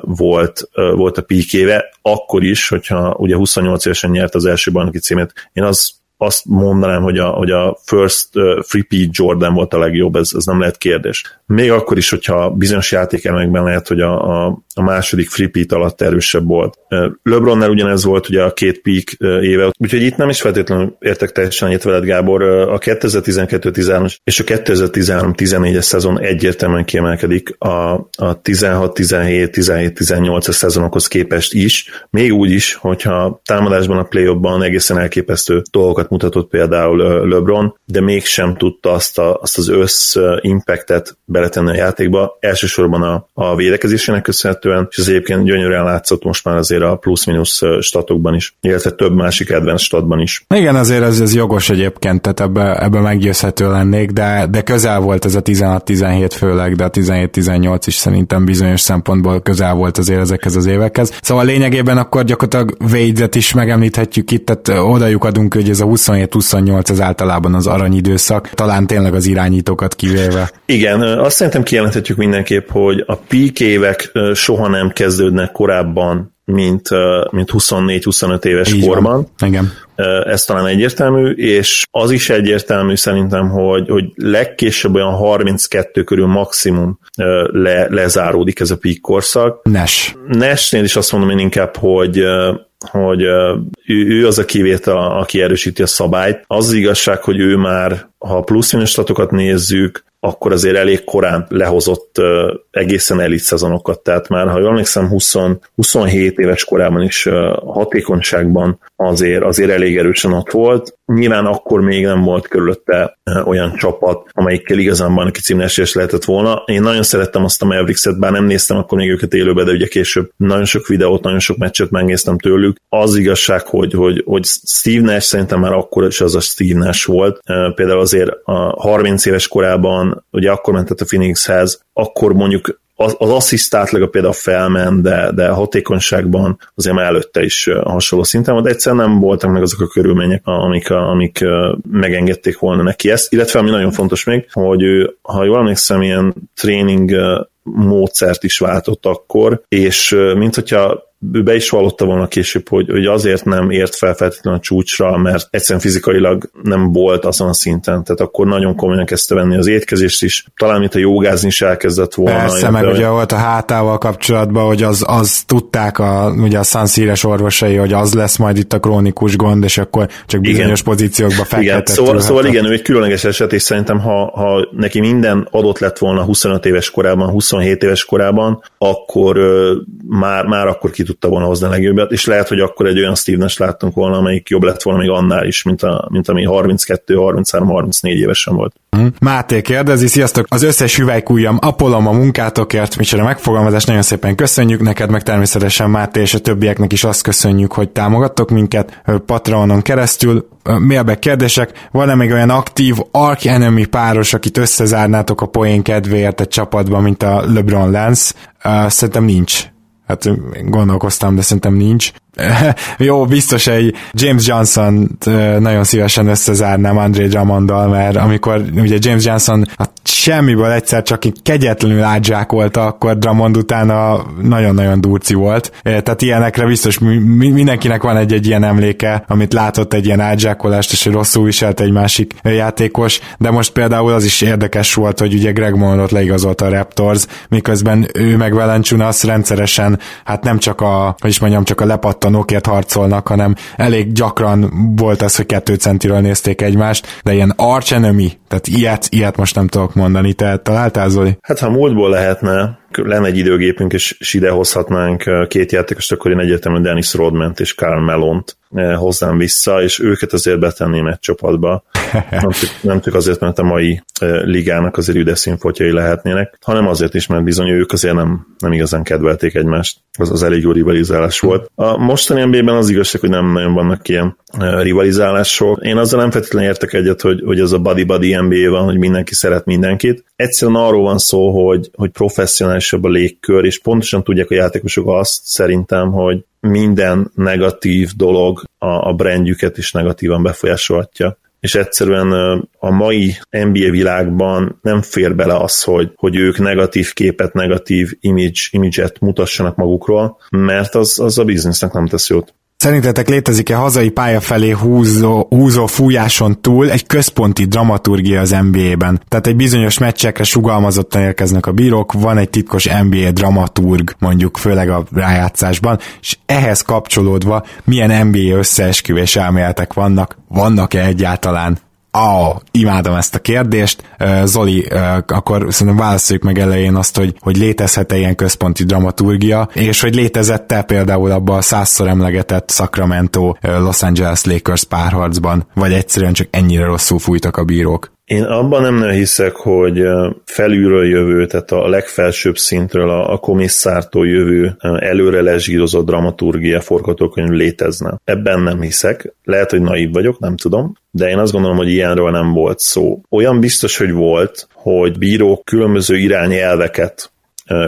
[SPEAKER 5] volt, volt a peak éve, akkor is, hogyha ugye 28 évesen nyert az első bajnoki címét. Én az azt mondanám, hogy a, hogy a first uh, free Jordan volt a legjobb, ez, ez nem lehet kérdés. Még akkor is, hogyha bizonyos játékelemekben lehet, hogy a, a, a második free P alatt erősebb volt. LeBronnál ugyanez volt ugye a két peak éve, úgyhogy itt nem is feltétlenül értek teljesen egyet veled, Gábor. A 2012-13 és a 2013-14-es szezon egyértelműen kiemelkedik a, a 16-17, 17-18-es szezonokhoz képest is, még úgy is, hogyha támadásban a play egészen elképesztő dolgokat sokat mutatott például LeBron, de mégsem tudta azt, a, azt az össz impactet beletenni a játékba, elsősorban a, a védekezésének köszönhetően, és ez egyébként gyönyörűen látszott most már azért a plusz-minusz statokban is, illetve több másik advanced statban is.
[SPEAKER 4] Igen, azért ez, ez jogos egyébként, tehát ebbe, ebbe meggyőzhető lennék, de, de közel volt ez a 16-17 főleg, de a 17-18 is szerintem bizonyos szempontból közel volt azért ezekhez az évekhez. Szóval lényegében akkor gyakorlatilag Wade-et is megemlíthetjük itt, tehát odajuk adunk, hogy ez a 27-28 az általában az aranyidőszak, talán tényleg az irányítókat kivéve.
[SPEAKER 5] Igen, azt szerintem kijelenthetjük mindenképp, hogy a peak évek soha nem kezdődnek korábban, mint, mint 24-25 éves Így korban.
[SPEAKER 4] Van. Igen.
[SPEAKER 5] Ez talán egyértelmű, és az is egyértelmű szerintem, hogy, hogy legkésőbb olyan 32 körül maximum le, lezáródik ez a peak korszak.
[SPEAKER 4] Nes.
[SPEAKER 5] Nesnél is azt mondom én inkább, hogy hogy ő, ő az a kivétel, aki erősíti a szabályt. Az, az igazság, hogy ő már, ha plusz statokat nézzük, akkor azért elég korán lehozott egészen elit szezonokat, tehát már, ha jól emlékszem, 20, 27 éves korában is hatékonyságban azért, azért elég erősen ott volt. Nyilván akkor még nem volt körülötte olyan csapat, amelyikkel igazán bajnoki címneses lehetett volna. Én nagyon szerettem azt a Mavericks-et, bár nem néztem akkor még őket élőbe, de ugye később nagyon sok videót, nagyon sok meccset megnéztem tőlük. Az igazság, hogy, hogy, hogy Steve Nash szerintem már akkor is az a Steve Nash volt. Például azért a 30 éves korában ugye akkor mentett a Phoenixhez, akkor mondjuk az, az assziszt átlaga például felment, de, de hatékonyságban azért már előtte is hasonló szinten volt, egyszerűen nem voltak meg azok a körülmények, amik, amik megengedték volna neki ezt, illetve ami nagyon fontos még, hogy ő, ha jól emlékszem, ilyen tréning módszert is váltott akkor, és mint hogyha ő be is vallotta volna később, hogy, hogy azért nem ért fel feltétlenül a csúcsra, mert egyszerűen fizikailag nem volt azon a szinten. Tehát akkor nagyon komolyan kezdte venni az étkezést is. Talán, mint a jogázni is elkezdett volna.
[SPEAKER 4] Persze, meg ugye volt a hátával kapcsolatban, hogy az, az tudták a, ugye a szanszíres orvosai, hogy az lesz majd itt a krónikus gond, és akkor csak bizonyos igen. pozíciókba fektetett.
[SPEAKER 5] Szóval, szóval igen, ő egy különleges eset, és szerintem ha, ha neki minden adott lett volna 25 éves korában, 27 éves korában, akkor már, már akkor ki tudta volna hozni a legjobbat, és lehet, hogy akkor egy olyan Nash láttunk volna, amelyik jobb lett volna még annál is, mint, a, mint ami 32, 33, 34 évesen volt.
[SPEAKER 4] Mm. Máté kérdezi, sziasztok! Az összes hüvelykújjam Apolom a munkátokért, micsoda megfogalmazás, nagyon szépen köszönjük neked, meg természetesen Máté és a többieknek is azt köszönjük, hogy támogattok minket Patronon keresztül. Mailback kérdések, van-e még olyan aktív Ark Enemy páros, akit összezárnátok a poén kedvéért egy csapatban, mint a LeBron Lance? Szerintem nincs. Hát gondolkoztam, de szerintem nincs. Jó, biztos egy James Johnson nagyon szívesen összezárnám André Drummonddal, mert amikor ugye James Johnson a semmiből egyszer csak kegyetlenül átzsákolta, akkor Dramond utána nagyon-nagyon durci volt. Tehát ilyenekre biztos mindenkinek van egy-egy ilyen emléke, amit látott egy ilyen átzsákolást, és rosszul viselt egy másik játékos, de most például az is érdekes volt, hogy ugye Greg Monroe-t leigazolta a Raptors, miközben ő meg Valenciunas rendszeresen, hát nem csak a, hogy is mondjam, csak a lepattanókért harcolnak, hanem elég gyakran volt az, hogy kettő centiről nézték egymást, de ilyen arch enemy, tehát ilyet, ilyet most nem tudok mondani. Te találtál, Zoli?
[SPEAKER 5] Hát ha múltból lehetne, lenne egy időgépünk, és ide hozhatnánk két játékost, akkor én egyértelműen Dennis Rodman és Karl Melont hozzám vissza, és őket azért betenném egy csapatba. Nem, csak, nem csak azért, mert a mai ligának azért üde színfotjai lehetnének, hanem azért is, mert bizony ők azért nem, nem igazán kedvelték egymást. Az, az elég jó rivalizálás volt. A mostani NBA-ben az igazság, hogy nem nagyon vannak ilyen rivalizálások. Én azzal nem feltétlenül értek egyet, hogy, hogy az a buddy-buddy NBA van, hogy mindenki szeret mindenkit. Egyszerűen arról van szó, hogy, hogy professzionálisabb a légkör, és pontosan tudják a játékosok azt szerintem, hogy minden negatív dolog a, a brandjüket is negatívan befolyásolhatja és egyszerűen a mai NBA világban nem fér bele az, hogy, hogy ők negatív képet, negatív image, image-et mutassanak magukról, mert az, az a biznisznek nem tesz jót.
[SPEAKER 4] Szerintetek létezik-e hazai pálya felé húzó, húzó fújáson túl egy központi dramaturgia az NBA-ben? Tehát egy bizonyos meccsekre sugalmazottan érkeznek a bírók, van egy titkos NBA dramaturg, mondjuk főleg a rájátszásban, és ehhez kapcsolódva milyen NBA összeesküvés elméletek vannak? Vannak-e egyáltalán? Oh, imádom ezt a kérdést. Zoli, akkor szerintem válaszoljuk meg elején azt, hogy, hogy létezhet-e ilyen központi dramaturgia, és hogy létezett-e például abban a százszor emlegetett Sacramento Los Angeles Lakers párharcban, vagy egyszerűen csak ennyire rosszul fújtak a bírók?
[SPEAKER 5] Én abban nem nagyon hiszek, hogy felülről jövő, tehát a legfelsőbb szintről a, a komisszártól jövő előre lezsírozott dramaturgia forgatókönyv létezne. Ebben nem hiszek. Lehet, hogy naív vagyok, nem tudom, de én azt gondolom, hogy ilyenről nem volt szó. Olyan biztos, hogy volt, hogy bírók különböző irányelveket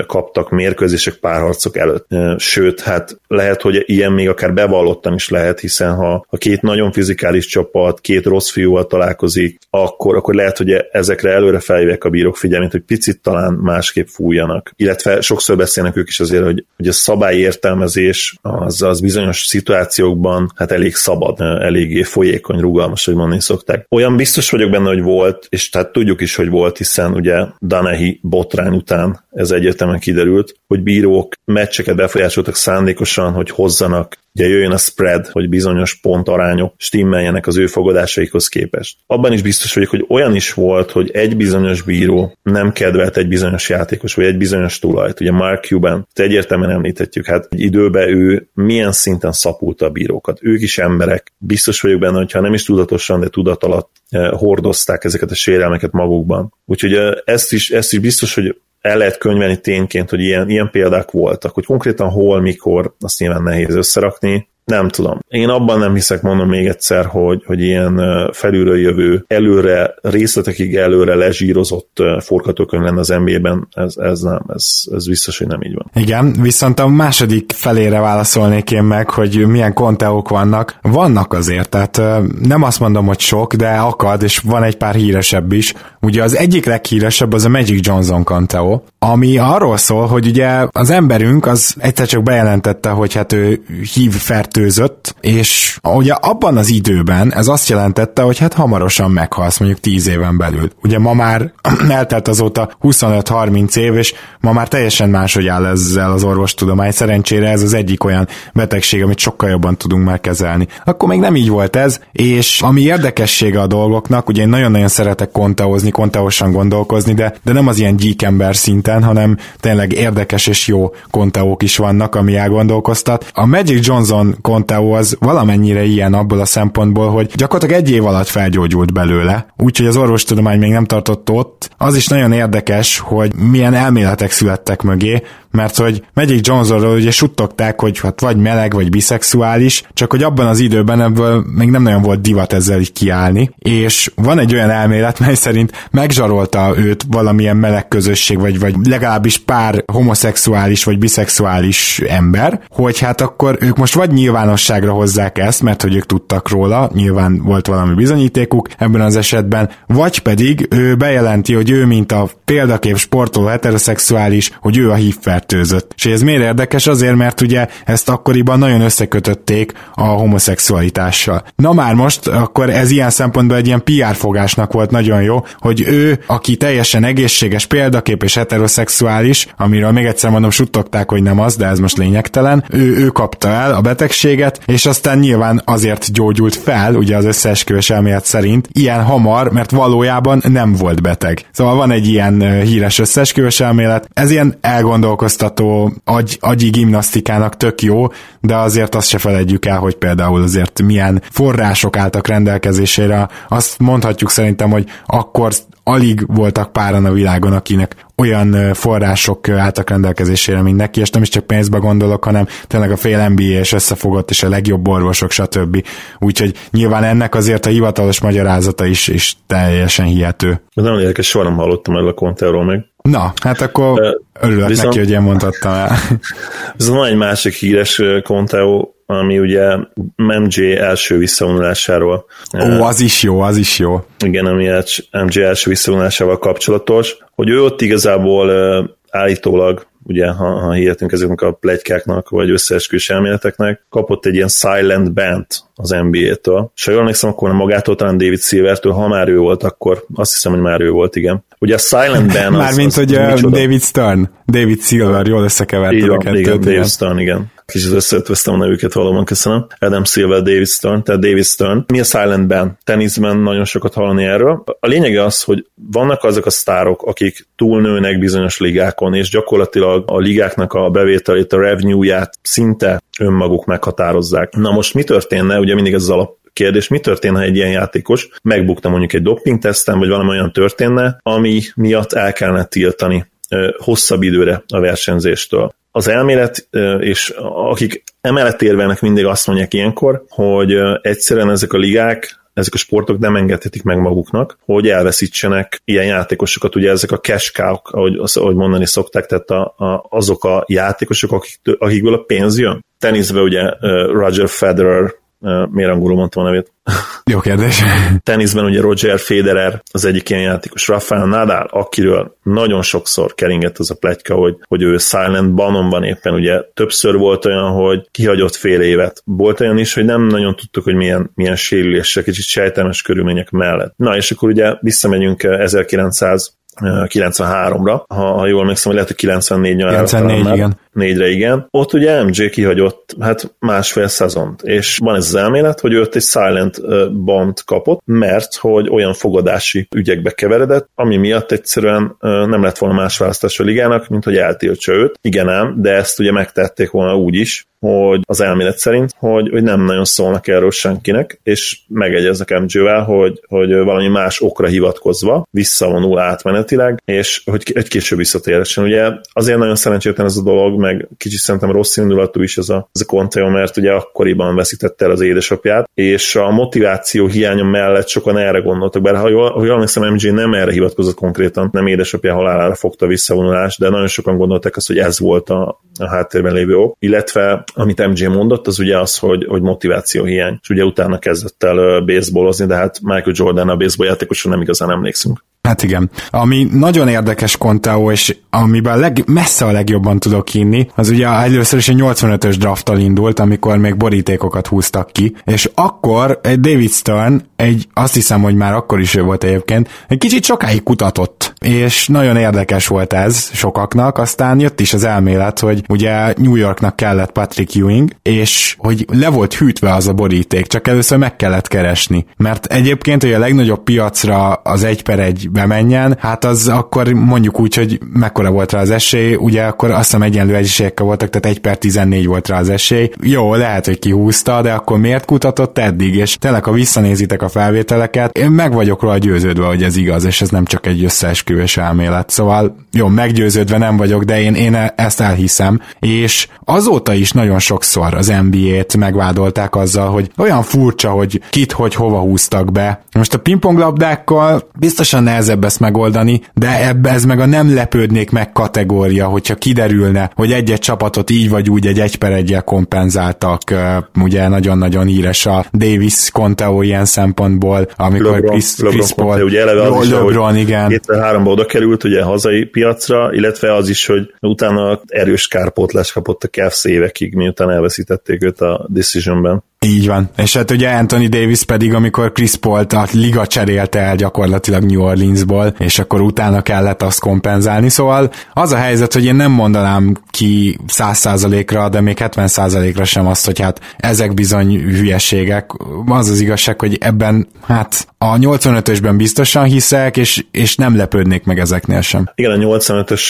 [SPEAKER 5] kaptak mérkőzések, párharcok előtt. Sőt, hát lehet, hogy ilyen még akár bevallottan is lehet, hiszen ha a két nagyon fizikális csapat, két rossz fiúval találkozik, akkor, akkor lehet, hogy ezekre előre felhívják a bírók figyelmét, hogy picit talán másképp fújjanak. Illetve sokszor beszélnek ők is azért, hogy, hogy a szabályértelmezés az, az bizonyos szituációkban hát elég szabad, eléggé folyékony, rugalmas, hogy mondani szokták. Olyan biztos vagyok benne, hogy volt, és tehát tudjuk is, hogy volt, hiszen ugye Danehi botrány után ez egyértelműen kiderült, hogy bírók meccseket befolyásoltak szándékosan, hogy hozzanak ugye jöjjön a spread, hogy bizonyos pontarányok stimmeljenek az ő fogadásaikhoz képest. Abban is biztos vagyok, hogy olyan is volt, hogy egy bizonyos bíró nem kedvelt egy bizonyos játékos, vagy egy bizonyos tulajt. Ugye Mark Cuban, egyértelműen említhetjük, hát egy időben ő milyen szinten szapulta a bírókat. Ők is emberek. Biztos vagyok benne, hogyha nem is tudatosan, de tudat alatt eh, hordozták ezeket a sérelmeket magukban. Úgyhogy eh, ezt is, ezt is biztos, hogy el lehet könyvelni tényként, hogy ilyen, ilyen példák voltak, hogy konkrétan hol, mikor, azt nyilván nehéz összerakni, nem tudom. Én abban nem hiszek, mondom még egyszer, hogy, hogy ilyen felülről jövő, előre, részletekig előre lezsírozott forgatókönyv lenne az NBA-ben, ez, ez nem, ez, ez biztos, hogy nem így van.
[SPEAKER 4] Igen, viszont a második felére válaszolnék én meg, hogy milyen konteók vannak. Vannak azért, tehát nem azt mondom, hogy sok, de akad, és van egy pár híresebb is. Ugye az egyik leghíresebb az a Magic Johnson konteó, ami arról szól, hogy ugye az emberünk az egyszer csak bejelentette, hogy hát ő hív fert fertőzött, és ugye abban az időben ez azt jelentette, hogy hát hamarosan meghalsz, mondjuk 10 éven belül. Ugye ma már eltelt azóta 25-30 év, és ma már teljesen máshogy áll ezzel az orvostudomány. Szerencsére ez az egyik olyan betegség, amit sokkal jobban tudunk már kezelni. Akkor még nem így volt ez, és ami érdekessége a dolgoknak, ugye én nagyon-nagyon szeretek konteózni, konteósan gondolkozni, de, de nem az ilyen gyíkember szinten, hanem tényleg érdekes és jó konteók is vannak, ami elgondolkoztat. A Magic Johnson Conteo az valamennyire ilyen abból a szempontból, hogy gyakorlatilag egy év alatt felgyógyult belőle, úgyhogy az orvostudomány még nem tartott ott. Az is nagyon érdekes, hogy milyen elméletek születtek mögé, mert hogy Magic Johnsonról ugye suttogták, hogy hát vagy meleg, vagy biszexuális, csak hogy abban az időben ebből még nem nagyon volt divat ezzel így kiállni, és van egy olyan elmélet, mely szerint megzsarolta őt valamilyen meleg közösség, vagy, vagy legalábbis pár homoszexuális vagy biszexuális ember, hogy hát akkor ők most vagy nyilvánosságra hozzák ezt, mert hogy ők tudtak róla, nyilván volt valami bizonyítékuk ebben az esetben, vagy pedig ő bejelenti, hogy ő mint a példakép sportoló heteroszexuális, hogy ő a HIV fertőzött. És ez miért érdekes? Azért, mert ugye ezt akkoriban nagyon összekötötték a homoszexualitással. Na már most, akkor ez ilyen szempontból egy ilyen PR fogásnak volt nagyon jó, hogy ő, aki teljesen egészséges példakép és heteroszexuális, amiről még egyszer mondom, suttogták, hogy nem az, de ez most lényegtelen, ő, ő kapta el a betegséget, és aztán nyilván azért gyógyult fel, ugye az összeesküvés elmélet szerint, ilyen hamar, mert valójában nem volt beteg. Szóval van egy ilyen híres összeesküvés elmélet, ez ilyen elgondolkoztató agy, agyi gimnasztikának tök jó, de azért azt se felejtjük el, hogy például azért milyen források álltak rendelkezésére. Azt mondhatjuk szerintem, hogy akkor alig voltak páran a világon, akinek olyan források álltak rendelkezésére, mint neki, és nem is csak pénzbe gondolok, hanem tényleg a fél NBA és összefogott, és a legjobb orvosok, stb. Úgyhogy nyilván ennek azért a hivatalos magyarázata is, is teljesen hihető.
[SPEAKER 5] Ez nagyon érdekes, soha nem hallottam erről a konteról meg.
[SPEAKER 4] Na, hát akkor örülök viszont, neki, hogy én mondhattam el.
[SPEAKER 5] Viszont van egy másik híres Conteo, ami ugye MJ első visszavonulásáról.
[SPEAKER 4] Ó, az is jó, az is jó.
[SPEAKER 5] Igen, ami MJ első visszavonulásával kapcsolatos, hogy ő ott igazából állítólag ugye, ha, ha hihetünk ezeknek a plegykáknak, vagy összeesküvés elméleteknek, kapott egy ilyen silent band az NBA-től. És ha jól emlékszem, akkor magától, talán David Silvertől, ha már ő volt, akkor azt hiszem, hogy már ő volt, igen. Ugye a Silent Band
[SPEAKER 4] az, Mármint, hogy az David Stern, David Silver, jól összekeverted a kettőt.
[SPEAKER 5] Igen, David Stern, igen kicsit összeötvöztem a nevüket valóban, köszönöm. Adam Silver, David Stern, tehát David Stern. Mi a Silent Band? Teniszben nagyon sokat hallani erről. A lényege az, hogy vannak azok a sztárok, akik túlnőnek bizonyos ligákon, és gyakorlatilag a ligáknak a bevételét, a revenue-ját szinte önmaguk meghatározzák. Na most mi történne, ugye mindig ez az alap kérdés, mi történne, ha egy ilyen játékos megbukta mondjuk egy doping teszten, vagy valami olyan történne, ami miatt el kellene tiltani hosszabb időre a versenyzéstől az elmélet, és akik emellett érvelnek mindig azt mondják ilyenkor, hogy egyszerűen ezek a ligák ezek a sportok nem engedhetik meg maguknak, hogy elveszítsenek ilyen játékosokat. Ugye ezek a cash cow ahogy, ahogy mondani szokták, tehát a, a, azok a játékosok, akik, akikből a pénz jön. Teniszben ugye Roger Federer miért angolul mondtam a nevét?
[SPEAKER 4] Jó kérdés.
[SPEAKER 5] Teniszben ugye Roger Federer az egyik ilyen játékos, Rafael Nadal, akiről nagyon sokszor keringett az a pletyka, hogy, hogy ő silent banon van éppen, ugye többször volt olyan, hogy kihagyott fél évet. Volt olyan is, hogy nem nagyon tudtuk, hogy milyen, milyen sérülések, kicsit sejtelmes körülmények mellett. Na, és akkor ugye visszamegyünk 1900 93-ra, ha, ha jól emlékszem, hogy lehet, hogy 94
[SPEAKER 4] nyarára. 94, igen.
[SPEAKER 5] Négyre, igen. Ott ugye MJ kihagyott hát másfél szezont, és van ez az elmélet, hogy őt egy silent bond kapott, mert hogy olyan fogadási ügyekbe keveredett, ami miatt egyszerűen nem lett volna más választás a ligának, mint hogy eltiltsa őt. Igen ám, de ezt ugye megtették volna úgy is, hogy az elmélet szerint, hogy, hogy nem nagyon szólnak erről senkinek, és megegyeznek MJ-vel, hogy, hogy valami más okra hivatkozva visszavonul átmenetileg, és hogy egy később visszatérhessen. Ugye azért nagyon szerencsétlen ez a dolog, meg kicsit szerintem rossz indulatú is ez a, ez a Conteo, mert ugye akkoriban veszítette el az édesapját, és a motiváció hiánya mellett sokan erre gondoltak, bár ha jól, ha jól emlékszem, MJ nem erre hivatkozott konkrétan, nem édesapja halálára fogta visszavonulást, de nagyon sokan gondolták azt, hogy ez volt a, a háttérben lévő ok, illetve amit MJ mondott, az ugye az, hogy, hogy motiváció hiány, és ugye utána kezdett el baseballozni, de hát Michael Jordan a baseball játékosra nem igazán emlékszünk.
[SPEAKER 4] Hát igen. Ami nagyon érdekes Conteo, és amiben leg, messze a legjobban tudok hinni, az ugye először is egy 85-ös drafttal indult, amikor még borítékokat húztak ki, és akkor David Stern, egy, azt hiszem, hogy már akkor is ő volt egyébként, egy kicsit sokáig kutatott, és nagyon érdekes volt ez sokaknak, aztán jött is az elmélet, hogy ugye New Yorknak kellett Patrick Ewing, és hogy le volt hűtve az a boríték, csak először meg kellett keresni, mert egyébként, hogy a legnagyobb piacra az egy per egy bemenjen, hát az akkor mondjuk úgy, hogy mekkora volt rá az esély, ugye akkor azt hiszem egyenlő esélyekkel voltak, tehát 1 per 14 volt rá az esély. Jó, lehet, hogy kihúzta, de akkor miért kutatott eddig? És tényleg, ha visszanézitek a felvételeket, én meg vagyok róla győződve, hogy ez igaz, és ez nem csak egy összeesküvés elmélet. Szóval jó, meggyőződve nem vagyok, de én, én ezt elhiszem, és azóta is nagyon sokszor az NBA-t megvádolták azzal, hogy olyan furcsa, hogy kit, hogy hova húztak be. Most a pingponglabdákkal biztosan nehezebb ezt megoldani, de ebbe ez meg a nem lepődnék meg kategória, hogyha kiderülne, hogy egy-egy csapatot így vagy úgy egy egy per egyel kompenzáltak, ugye nagyon-nagyon híres a Davis Conteo ilyen szempontból, amikor
[SPEAKER 5] LeBron,
[SPEAKER 4] Chris,
[SPEAKER 5] LeBron
[SPEAKER 4] Chris Paul,
[SPEAKER 5] Conte, ugye eleve az
[SPEAKER 4] Jó,
[SPEAKER 5] is,
[SPEAKER 4] LeBron, igen.
[SPEAKER 5] 2003-ban oda került ugye hazai piacra, illetve az is, hogy utána erős kárpótlás kapott a Cavs évekig, miután elveszítették őt a Decisionben.
[SPEAKER 4] Így van. És hát ugye Anthony Davis pedig, amikor Chris Paul-t a liga cserélte el gyakorlatilag New Orleansból, és akkor utána kellett azt kompenzálni. Szóval az a helyzet, hogy én nem mondanám ki 100%-ra, de még 70%-ra sem azt, hogy hát ezek bizony hülyeségek. Az az igazság, hogy ebben hát a 85-ösben biztosan hiszek, és, és nem lepődnék meg ezeknél sem.
[SPEAKER 5] Igen, a 85-ös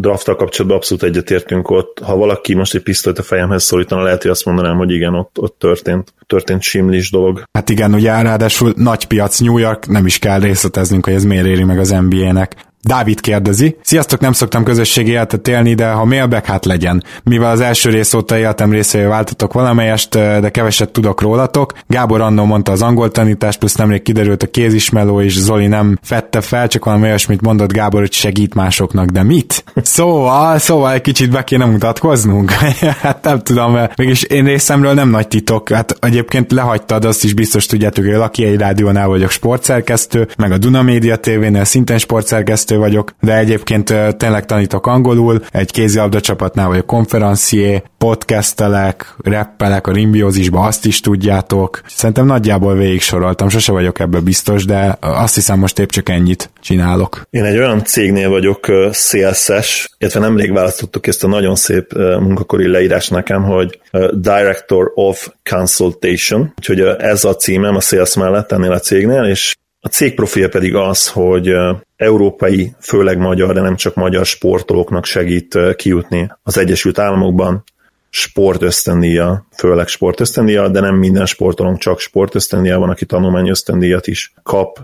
[SPEAKER 5] drafttal kapcsolatban abszolút egyetértünk ott. Ha valaki most egy pisztolyt a fejemhez szólítana, lehet, hogy azt mondanám, hogy igen, ott, ott történt, történt simlis dolog.
[SPEAKER 4] Hát igen, ugye ráadásul nagy piac New York, nem is kell részleteznünk, hogy ez miért éri meg az NBA-nek. Dávid kérdezi. Sziasztok, nem szoktam közösségi életet élni, de ha mailback, hát legyen. Mivel az első rész óta életem részévé váltatok valamelyest, de keveset tudok rólatok. Gábor annó mondta az angol tanítást, plusz nemrég kiderült a kézismeló, és Zoli nem fette fel, csak valami olyasmit mondott Gábor, hogy segít másoknak, de mit? Szóval, szóval egy kicsit be kéne mutatkoznunk. hát nem tudom, mert mégis én részemről nem nagy titok. Hát egyébként lehagytad, azt is biztos tudjátok, hogy a Laki egy rádiónál vagyok sportszerkesztő, meg a Duna Media TV-nél szintén sportszerkesztő vagyok, de egyébként tényleg tanítok angolul, egy kézilabda csapatnál vagyok konferencié, podcastelek, rappelek a rimbiózisba, azt is tudjátok. Szerintem nagyjából végig soroltam, sose vagyok ebbe biztos, de azt hiszem most épp csak ennyit csinálok.
[SPEAKER 5] Én egy olyan cégnél vagyok szélszes, illetve nemrég választottuk ezt a nagyon szép munkakori leírás nekem, hogy Director of Consultation, úgyhogy ez a címem a sales mellett ennél a cégnél, és a cég profilja pedig az, hogy európai, főleg magyar, de nem csak magyar sportolóknak segít kijutni az Egyesült Államokban sportösztendíja, főleg sportösztendíja, de nem minden sportolónk csak sportösztendíja van, aki tanulmány ösztendíjat is kap.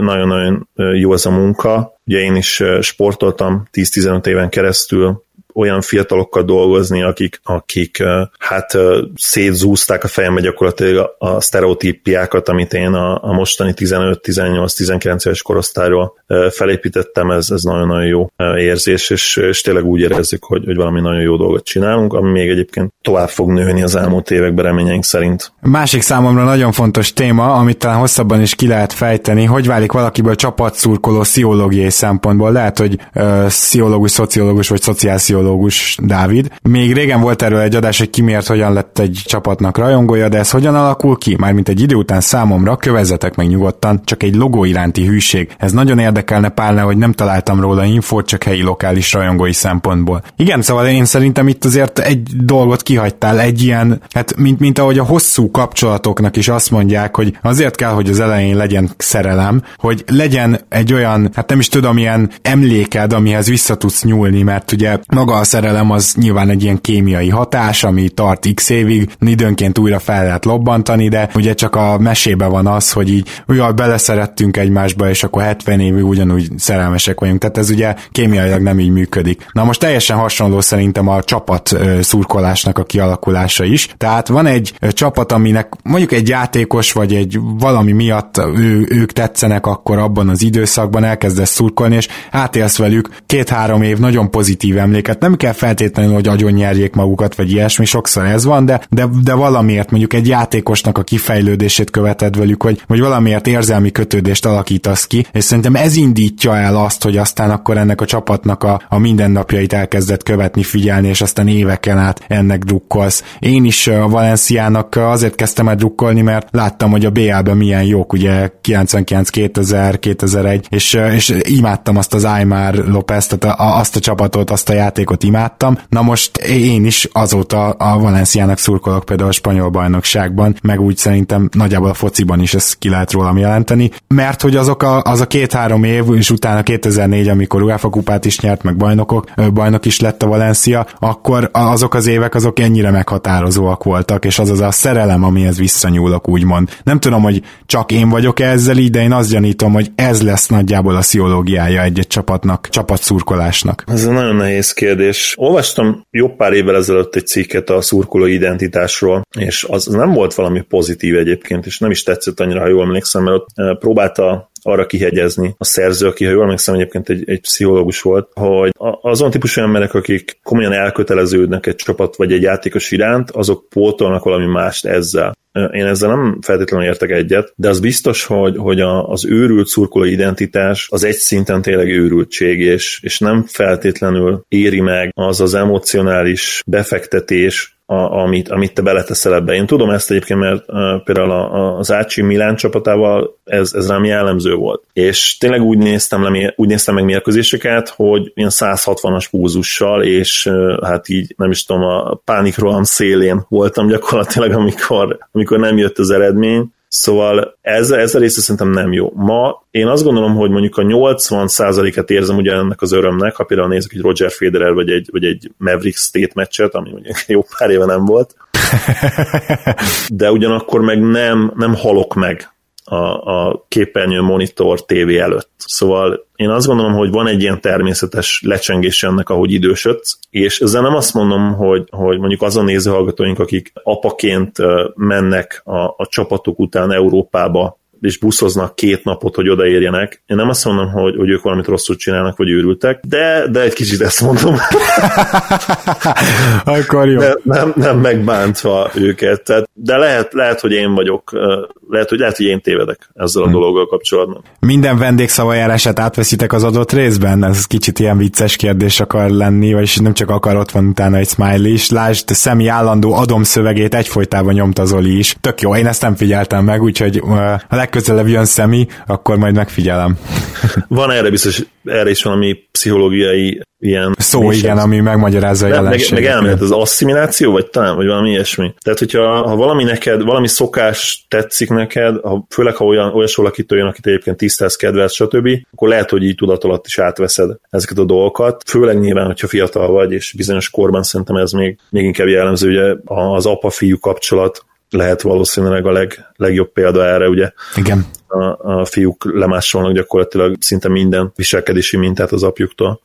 [SPEAKER 5] Nagyon-nagyon jó ez a munka. Ugye én is sportoltam 10-15 éven keresztül, olyan fiatalokkal dolgozni, akik, akik hát szétzúzták a fejembe gyakorlatilag a sztereotípiákat, amit én a, a mostani 15-18-19 éves korosztályról felépítettem, ez, ez nagyon-nagyon jó érzés, és, és tényleg úgy érezzük, hogy, hogy valami nagyon jó dolgot csinálunk, ami még egyébként tovább fog nőni az elmúlt években reményeink szerint.
[SPEAKER 4] Másik számomra nagyon fontos téma, amit talán hosszabban is ki lehet fejteni, hogy válik valakiből csapatszurkoló sziológiai szempontból. Lehet, hogy uh, sziológus, szociológus vagy szociálsziológus pszichológus Dávid. Még régen volt erről egy adás, hogy ki miért hogyan lett egy csapatnak rajongója, de ez hogyan alakul ki? Mármint egy idő után számomra, kövezzetek meg nyugodtan, csak egy logó iránti hűség. Ez nagyon érdekelne párna, hogy nem találtam róla infót, csak helyi lokális rajongói szempontból. Igen, szóval én szerintem itt azért egy dolgot kihagytál, egy ilyen, hát mint, mint ahogy a hosszú kapcsolatoknak is azt mondják, hogy azért kell, hogy az elején legyen szerelem, hogy legyen egy olyan, hát nem is tudom, ilyen emléked, amihez vissza tudsz nyúlni, mert ugye maga a szerelem az nyilván egy ilyen kémiai hatás, ami tart x évig, időnként újra fel lehet lobbantani, de ugye csak a mesébe van az, hogy így jaj, beleszerettünk egymásba, és akkor 70 évig ugyanúgy szerelmesek vagyunk. Tehát ez ugye kémiailag nem így működik. Na most teljesen hasonló szerintem a csapat szurkolásnak a kialakulása is. Tehát van egy csapat, aminek mondjuk egy játékos, vagy egy valami miatt ő, ők tetszenek, akkor abban az időszakban elkezdesz szurkolni, és átélsz velük két-három év nagyon pozitív emléket, nem kell feltétlenül, hogy agyon nyerjék magukat, vagy ilyesmi, sokszor ez van, de, de, de valamiért mondjuk egy játékosnak a kifejlődését követed velük, hogy, vagy valamiért érzelmi kötődést alakítasz ki, és szerintem ez indítja el azt, hogy aztán akkor ennek a csapatnak a, a mindennapjait elkezdett követni, figyelni, és aztán éveken át ennek drukkolsz. Én is a Valenciának azért kezdtem el drukkolni, mert láttam, hogy a BL-ben milyen jók, ugye 99, 2000, 2001, és, és imádtam azt az Aymar Lopez, tehát azt a csapatot, azt a játék játékot imádtam. Na most én is azóta a Valenciának szurkolok például a spanyol bajnokságban, meg úgy szerintem nagyjából a fociban is ezt ki lehet rólam jelenteni, mert hogy azok a, az a két-három év, és utána 2004, amikor UEFA kupát is nyert, meg bajnokok, bajnok is lett a Valencia, akkor azok az évek azok ennyire meghatározóak voltak, és az az a szerelem, amihez visszanyúlok, úgymond. Nem tudom, hogy csak én vagyok ezzel így, de én azt gyanítom, hogy ez lesz nagyjából a sziológiája egy-egy csapatnak, csapatszurkolásnak.
[SPEAKER 5] Ez nagyon nehéz kérdés. Olvastam jobb pár évvel ezelőtt egy cikket a szurkoló identitásról, és az nem volt valami pozitív egyébként, és nem is tetszett annyira, ha jól emlékszem, mert ott eh, próbálta arra kihegyezni a szerző, aki, ha jól emlékszem, egyébként egy, egy pszichológus volt, hogy azon típusú emberek, akik komolyan elköteleződnek egy csapat vagy egy játékos iránt, azok pótolnak valami mást ezzel. Én ezzel nem feltétlenül értek egyet, de az biztos, hogy, hogy a, az őrült szurkoló identitás az egy szinten tényleg őrültség, és, és nem feltétlenül éri meg az az emocionális befektetés, a, amit, amit te beleteszel ebbe. Én tudom ezt egyébként, mert uh, például a, az Ácsi Milán csapatával ez, ez rám jellemző volt. És tényleg úgy néztem, le, úgy néztem meg mérkőzéseket, hogy ilyen 160-as púzussal, és uh, hát így nem is tudom, a pánikroham szélén voltam gyakorlatilag, amikor, amikor nem jött az eredmény, Szóval ez, ez a része szerintem nem jó. Ma én azt gondolom, hogy mondjuk a 80%-et érzem ugye ennek az örömnek, ha például nézzük egy Roger Federer vagy egy, vagy egy Maverick State meccset, ami mondjuk jó pár éve nem volt, de ugyanakkor meg nem, nem halok meg a, a képernyő monitor tévé előtt. Szóval én azt gondolom, hogy van egy ilyen természetes lecsengés ennek, ahogy idősödsz, és ezzel nem azt mondom, hogy, hogy mondjuk azon nézőhallgatóink, akik apaként mennek a, a csapatok után Európába és buszoznak két napot, hogy odaérjenek. Én nem azt mondom, hogy, hogy ők valamit rosszul csinálnak, vagy őrültek, de, de egy kicsit ezt mondom.
[SPEAKER 4] Akkor jó.
[SPEAKER 5] De nem, nem megbántva őket. Tehát, de lehet, lehet, hogy én vagyok, lehet, hogy, lehet, hogy én tévedek ezzel a hmm. dologgal kapcsolatban.
[SPEAKER 4] Minden vendégszavajárását átveszitek az adott részben? Ez kicsit ilyen vicces kérdés akar lenni, vagyis nem csak akar, ott van utána egy smiley is. Lásd, szemi állandó adomszövegét egyfolytában nyomta Zoli is. Tök jó, én ezt nem figyeltem meg, úgyhogy a legközelebb jön szemi, akkor majd megfigyelem.
[SPEAKER 5] Van erre biztos, erre is valami pszichológiai ilyen...
[SPEAKER 4] Szó, igen, ami megmagyarázza a
[SPEAKER 5] jelenséget. Meg, meg elmélet az asszimiláció, vagy talán, vagy valami ilyesmi. Tehát, hogyha ha valami neked, valami szokás tetszik neked, ha, főleg ha olyan, olyan valakitől jön, akit egyébként tisztelsz, kedvelsz, stb., akkor lehet, hogy így tudat alatt is átveszed ezeket a dolgokat. Főleg nyilván, hogyha fiatal vagy, és bizonyos korban szerintem ez még, még inkább jellemző, ugye az apa-fiú kapcsolat, lehet valószínűleg a leg, legjobb példa erre, ugye.
[SPEAKER 4] Igen.
[SPEAKER 5] A, a fiúk lemásolnak gyakorlatilag szinte minden viselkedési mintát az apjuktól.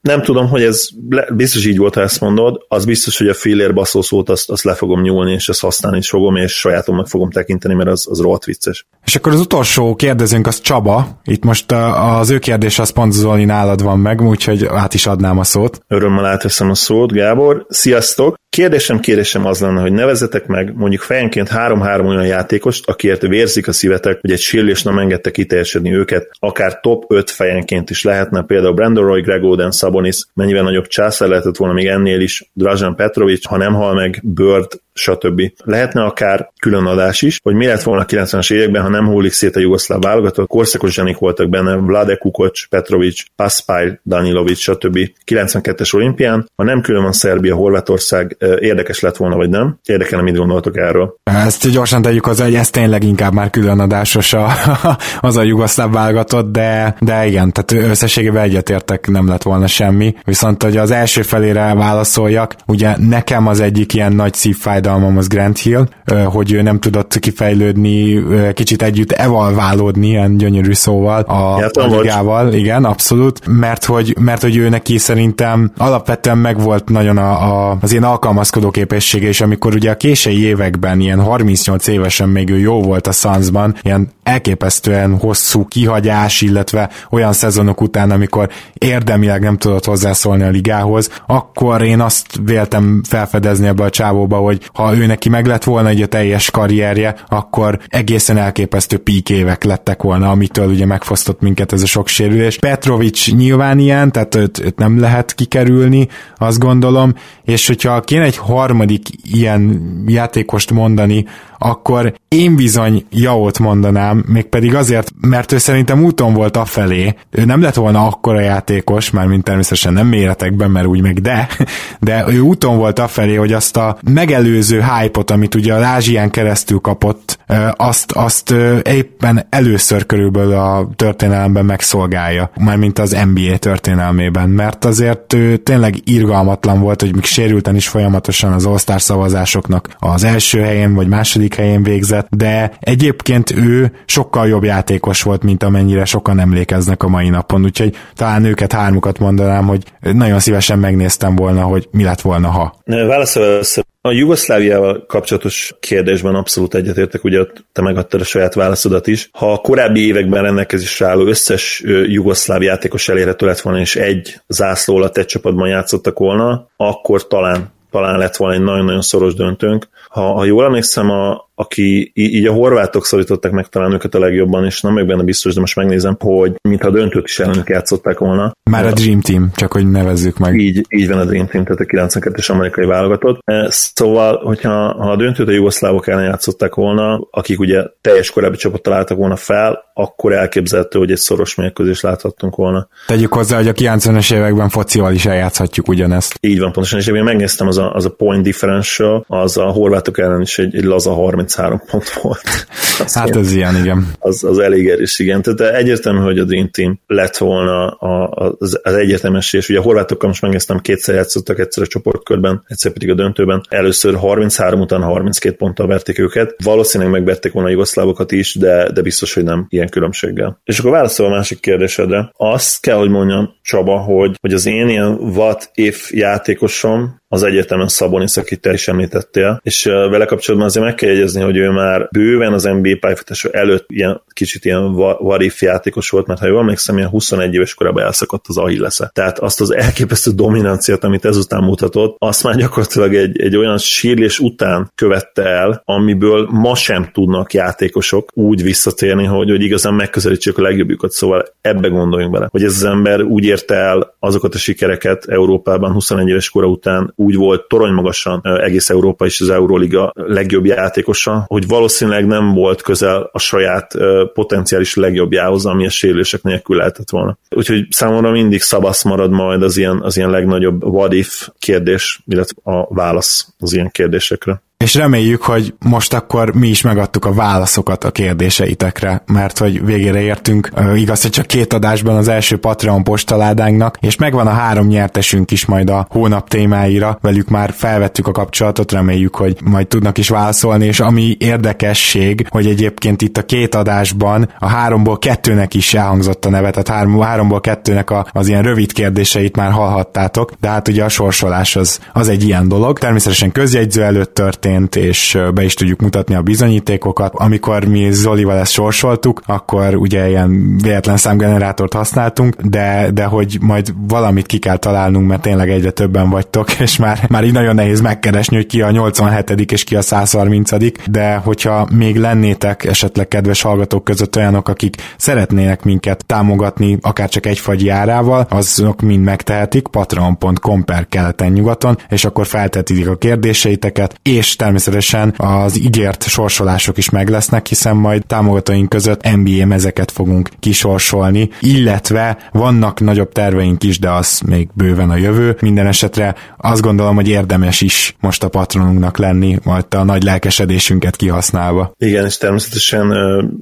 [SPEAKER 5] Nem tudom, hogy ez biztos így volt, ha ezt mondod, az biztos, hogy a fillér baszó szót azt, azt le fogom nyúlni, és ezt használni is fogom, és sajátomnak fogom tekinteni, mert az, az rohadt vicces.
[SPEAKER 4] És akkor az utolsó kérdezőnk az Csaba. Itt most az ő kérdés az pont Zoli nálad van meg, úgyhogy át is adnám a szót.
[SPEAKER 5] Örömmel átveszem a szót, Gábor. Sziasztok! Kérdésem, kérdésem az lenne, hogy nevezetek meg mondjuk fejenként három-három olyan játékost, akiért vérzik a szívetek, hogy egy sérülés nem engedte kiteljesedni őket, akár top 5 fejenként is lehetne, például Brandon Roy, Greg Oden, Sabonis, mennyivel nagyobb császár lehetett volna még ennél is, Drajan Petrovic, ha nem hal meg, Bird, stb. Lehetne akár külön adás is, hogy mi lett volna a 90-es években, ha nem hullik szét a jugoszláv válogatott, korszakos zsenik voltak benne, Vlade Kukoc, Petrovic, Paspály, Danilovic, stb. 92-es olimpián, ha nem külön van Szerbia, Horvátország, érdekes lett volna, vagy nem? Érdekelne, mit gondoltok erről.
[SPEAKER 4] Ezt gyorsan tegyük hozzá, hogy ez tényleg inkább már külön adásos a, az a jugoszláv válogatott, de, de igen, tehát összességében egyetértek, nem lett volna semmi. Viszont, hogy az első felére válaszoljak, ugye nekem az egyik ilyen nagy szívfáj fájdalmam az Grant Hill, hogy ő nem tudott kifejlődni, kicsit együtt evalválódni, ilyen gyönyörű szóval a, a ligával, igen, abszolút, mert hogy, mert hogy ő neki szerintem alapvetően megvolt nagyon a, a, az ilyen alkalmazkodó képessége, és amikor ugye a késői években, ilyen 38 évesen még ő jó volt a Sunsban, ilyen elképesztően hosszú kihagyás, illetve olyan szezonok után, amikor érdemileg nem tudott hozzászólni a ligához, akkor én azt véltem felfedezni ebbe a csávóba, hogy ha ő neki meg lett volna egy a teljes karrierje, akkor egészen elképesztő pík évek lettek volna, amitől ugye megfosztott minket ez a sok sérülés. Petrovic nyilván ilyen, tehát őt, őt nem lehet kikerülni, azt gondolom, és hogyha kéne egy harmadik ilyen játékost mondani, akkor én bizony Jaót mondanám, mégpedig azért, mert ő szerintem úton volt afelé. Ő nem lett volna akkora játékos, már mint természetesen nem méretekben, mert úgy meg de, de ő úton volt afelé, hogy azt a megelőző hype-ot, amit ugye az Ázsián keresztül kapott, azt, azt éppen először körülbelül a történelemben megszolgálja, már mint az NBA történelmében, mert azért ő tényleg irgalmatlan volt, hogy sérülten is folyamatosan az All-Star szavazásoknak az első helyen vagy második helyen végzett, de egyébként ő sokkal jobb játékos volt, mint amennyire sokan emlékeznek a mai napon, úgyhogy talán őket hármukat mondanám, hogy nagyon szívesen megnéztem volna, hogy mi lett volna, ha.
[SPEAKER 5] Válaszol a Jugoszláviával kapcsolatos kérdésben abszolút egyetértek, ugye te megadtad a saját válaszodat is. Ha a korábbi években rendelkezésre álló összes jugoszláv játékos elérhető lett volna, és egy zászló alatt egy csapatban játszottak volna, akkor talán talán lett volna egy nagyon-nagyon szoros döntőnk. Ha, ha jól emlékszem, a, aki így a horvátok szorították meg talán őket a legjobban, és nem meg benne biztos, de most megnézem, hogy mintha a döntőt is ellenük játszották volna.
[SPEAKER 4] Már a Dream Team, csak hogy nevezzük meg.
[SPEAKER 5] Így, így van a Dream Team, tehát a 92-es amerikai válogatott. E, szóval, hogyha ha a döntőt a jugoszlávok ellen játszották volna, akik ugye teljes korábbi csapattal álltak volna fel, akkor elképzelhető, hogy egy szoros mérkőzés láthattunk volna.
[SPEAKER 4] Tegyük hozzá, hogy a 90-es években focival is eljátszhatjuk ugyanezt.
[SPEAKER 5] Így van, pontosan, és én megnéztem, az a, az a point differential, az a horvátok ellen is egy, egy laza 33 pont volt.
[SPEAKER 4] Az hát ez ilyen, igen.
[SPEAKER 5] Az, az elég erős, igen. Tehát egyértelmű, hogy a Dream Team lett volna az, az egyértelmes, és ugye a horvátokkal most megnéztem, kétszer játszottak, egyszer a csoportkörben, egyszer pedig a döntőben. Először 33, után 32 ponttal verték őket. Valószínűleg megverték volna a jugoszlávokat is, de, de biztos, hogy nem ilyen különbséggel. És akkor válaszol a másik kérdésedre. Azt kell, hogy mondjam, Csaba, hogy, hogy az én ilyen what if játékosom az egyetemen Szabonis, akit te is említettél, és vele kapcsolatban azért meg kell jegyezni, hogy ő már bőven az NBA pályafutása előtt ilyen kicsit ilyen warif játékos volt, mert ha jól emlékszem, ilyen 21 éves korában elszakadt az Achillesze. Tehát azt az elképesztő dominanciát, amit ezután mutatott, azt már gyakorlatilag egy, egy olyan sírlés után követte el, amiből ma sem tudnak játékosok úgy visszatérni, hogy, hogy igazán megközelítsék a legjobbjukat. Szóval ebbe gondoljunk bele, hogy ez az ember úgy érte el azokat a sikereket Európában 21 éves kora után, úgy volt toronymagasan egész Európa és az Euróliga legjobb játékosa, hogy valószínűleg nem volt közel a saját potenciális legjobbjához, ami a sérülések nélkül lehetett volna. Úgyhogy számomra mindig szabasz marad majd az ilyen, az ilyen legnagyobb what if kérdés, illetve a válasz az ilyen kérdésekre
[SPEAKER 4] és reméljük, hogy most akkor mi is megadtuk a válaszokat a kérdéseitekre, mert hogy végére értünk. Igaz, hogy csak két adásban az első Patreon postaládánknak, és megvan a három nyertesünk is majd a hónap témáira, velük már felvettük a kapcsolatot, reméljük, hogy majd tudnak is válaszolni, és ami érdekesség, hogy egyébként itt a két adásban a háromból kettőnek is elhangzott a neve, tehát három, háromból kettőnek a, az ilyen rövid kérdéseit már hallhattátok, de hát ugye a sorsolás az, az egy ilyen dolog. Természetesen közjegyző előtt történt, történt, és be is tudjuk mutatni a bizonyítékokat. Amikor mi Zolival ezt sorsoltuk, akkor ugye ilyen véletlen számgenerátort használtunk, de, de hogy majd valamit ki kell találnunk, mert tényleg egyre többen vagytok, és már, már így nagyon nehéz megkeresni, hogy ki a 87 és ki a 130 de hogyha még lennétek esetleg kedves hallgatók között olyanok, akik szeretnének minket támogatni, akár csak egy fagy járával, azok mind megtehetik, patreon.com per keleten nyugaton, és akkor feltetik a kérdéseiteket, és természetesen az ígért sorsolások is meg lesznek, hiszen majd támogatóink között NBA mezeket fogunk kisorsolni, illetve vannak nagyobb terveink is, de az még bőven a jövő. Minden esetre azt gondolom, hogy érdemes is most a patronunknak lenni, majd a nagy lelkesedésünket kihasználva.
[SPEAKER 5] Igen, és természetesen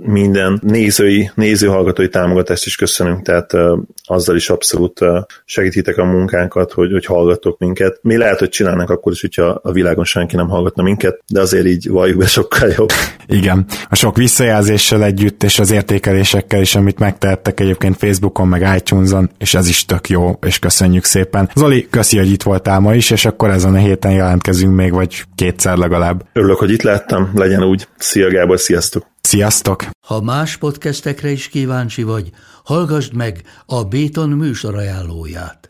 [SPEAKER 5] minden nézői, nézőhallgatói támogatást is köszönünk, tehát azzal is abszolút segítitek a munkánkat, hogy, hogy hallgatok minket. Mi lehet, hogy csinálnak akkor is, hogyha a világon senki nem hallgatna minket, de azért így valljuk be sokkal jobb.
[SPEAKER 4] Igen, a sok visszajelzéssel együtt, és az értékelésekkel is, amit megtehettek egyébként Facebookon, meg iTunes-on, és ez is tök jó, és köszönjük szépen. Zoli, köszi, hogy itt voltál ma is, és akkor ezen a héten jelentkezünk még, vagy kétszer legalább.
[SPEAKER 5] Örülök, hogy itt láttam, legyen úgy. Szia Gábor, sziasztok!
[SPEAKER 4] Sziasztok!
[SPEAKER 6] Ha más podcastekre is kíváncsi vagy, hallgassd meg a Béton műsor ajánlóját.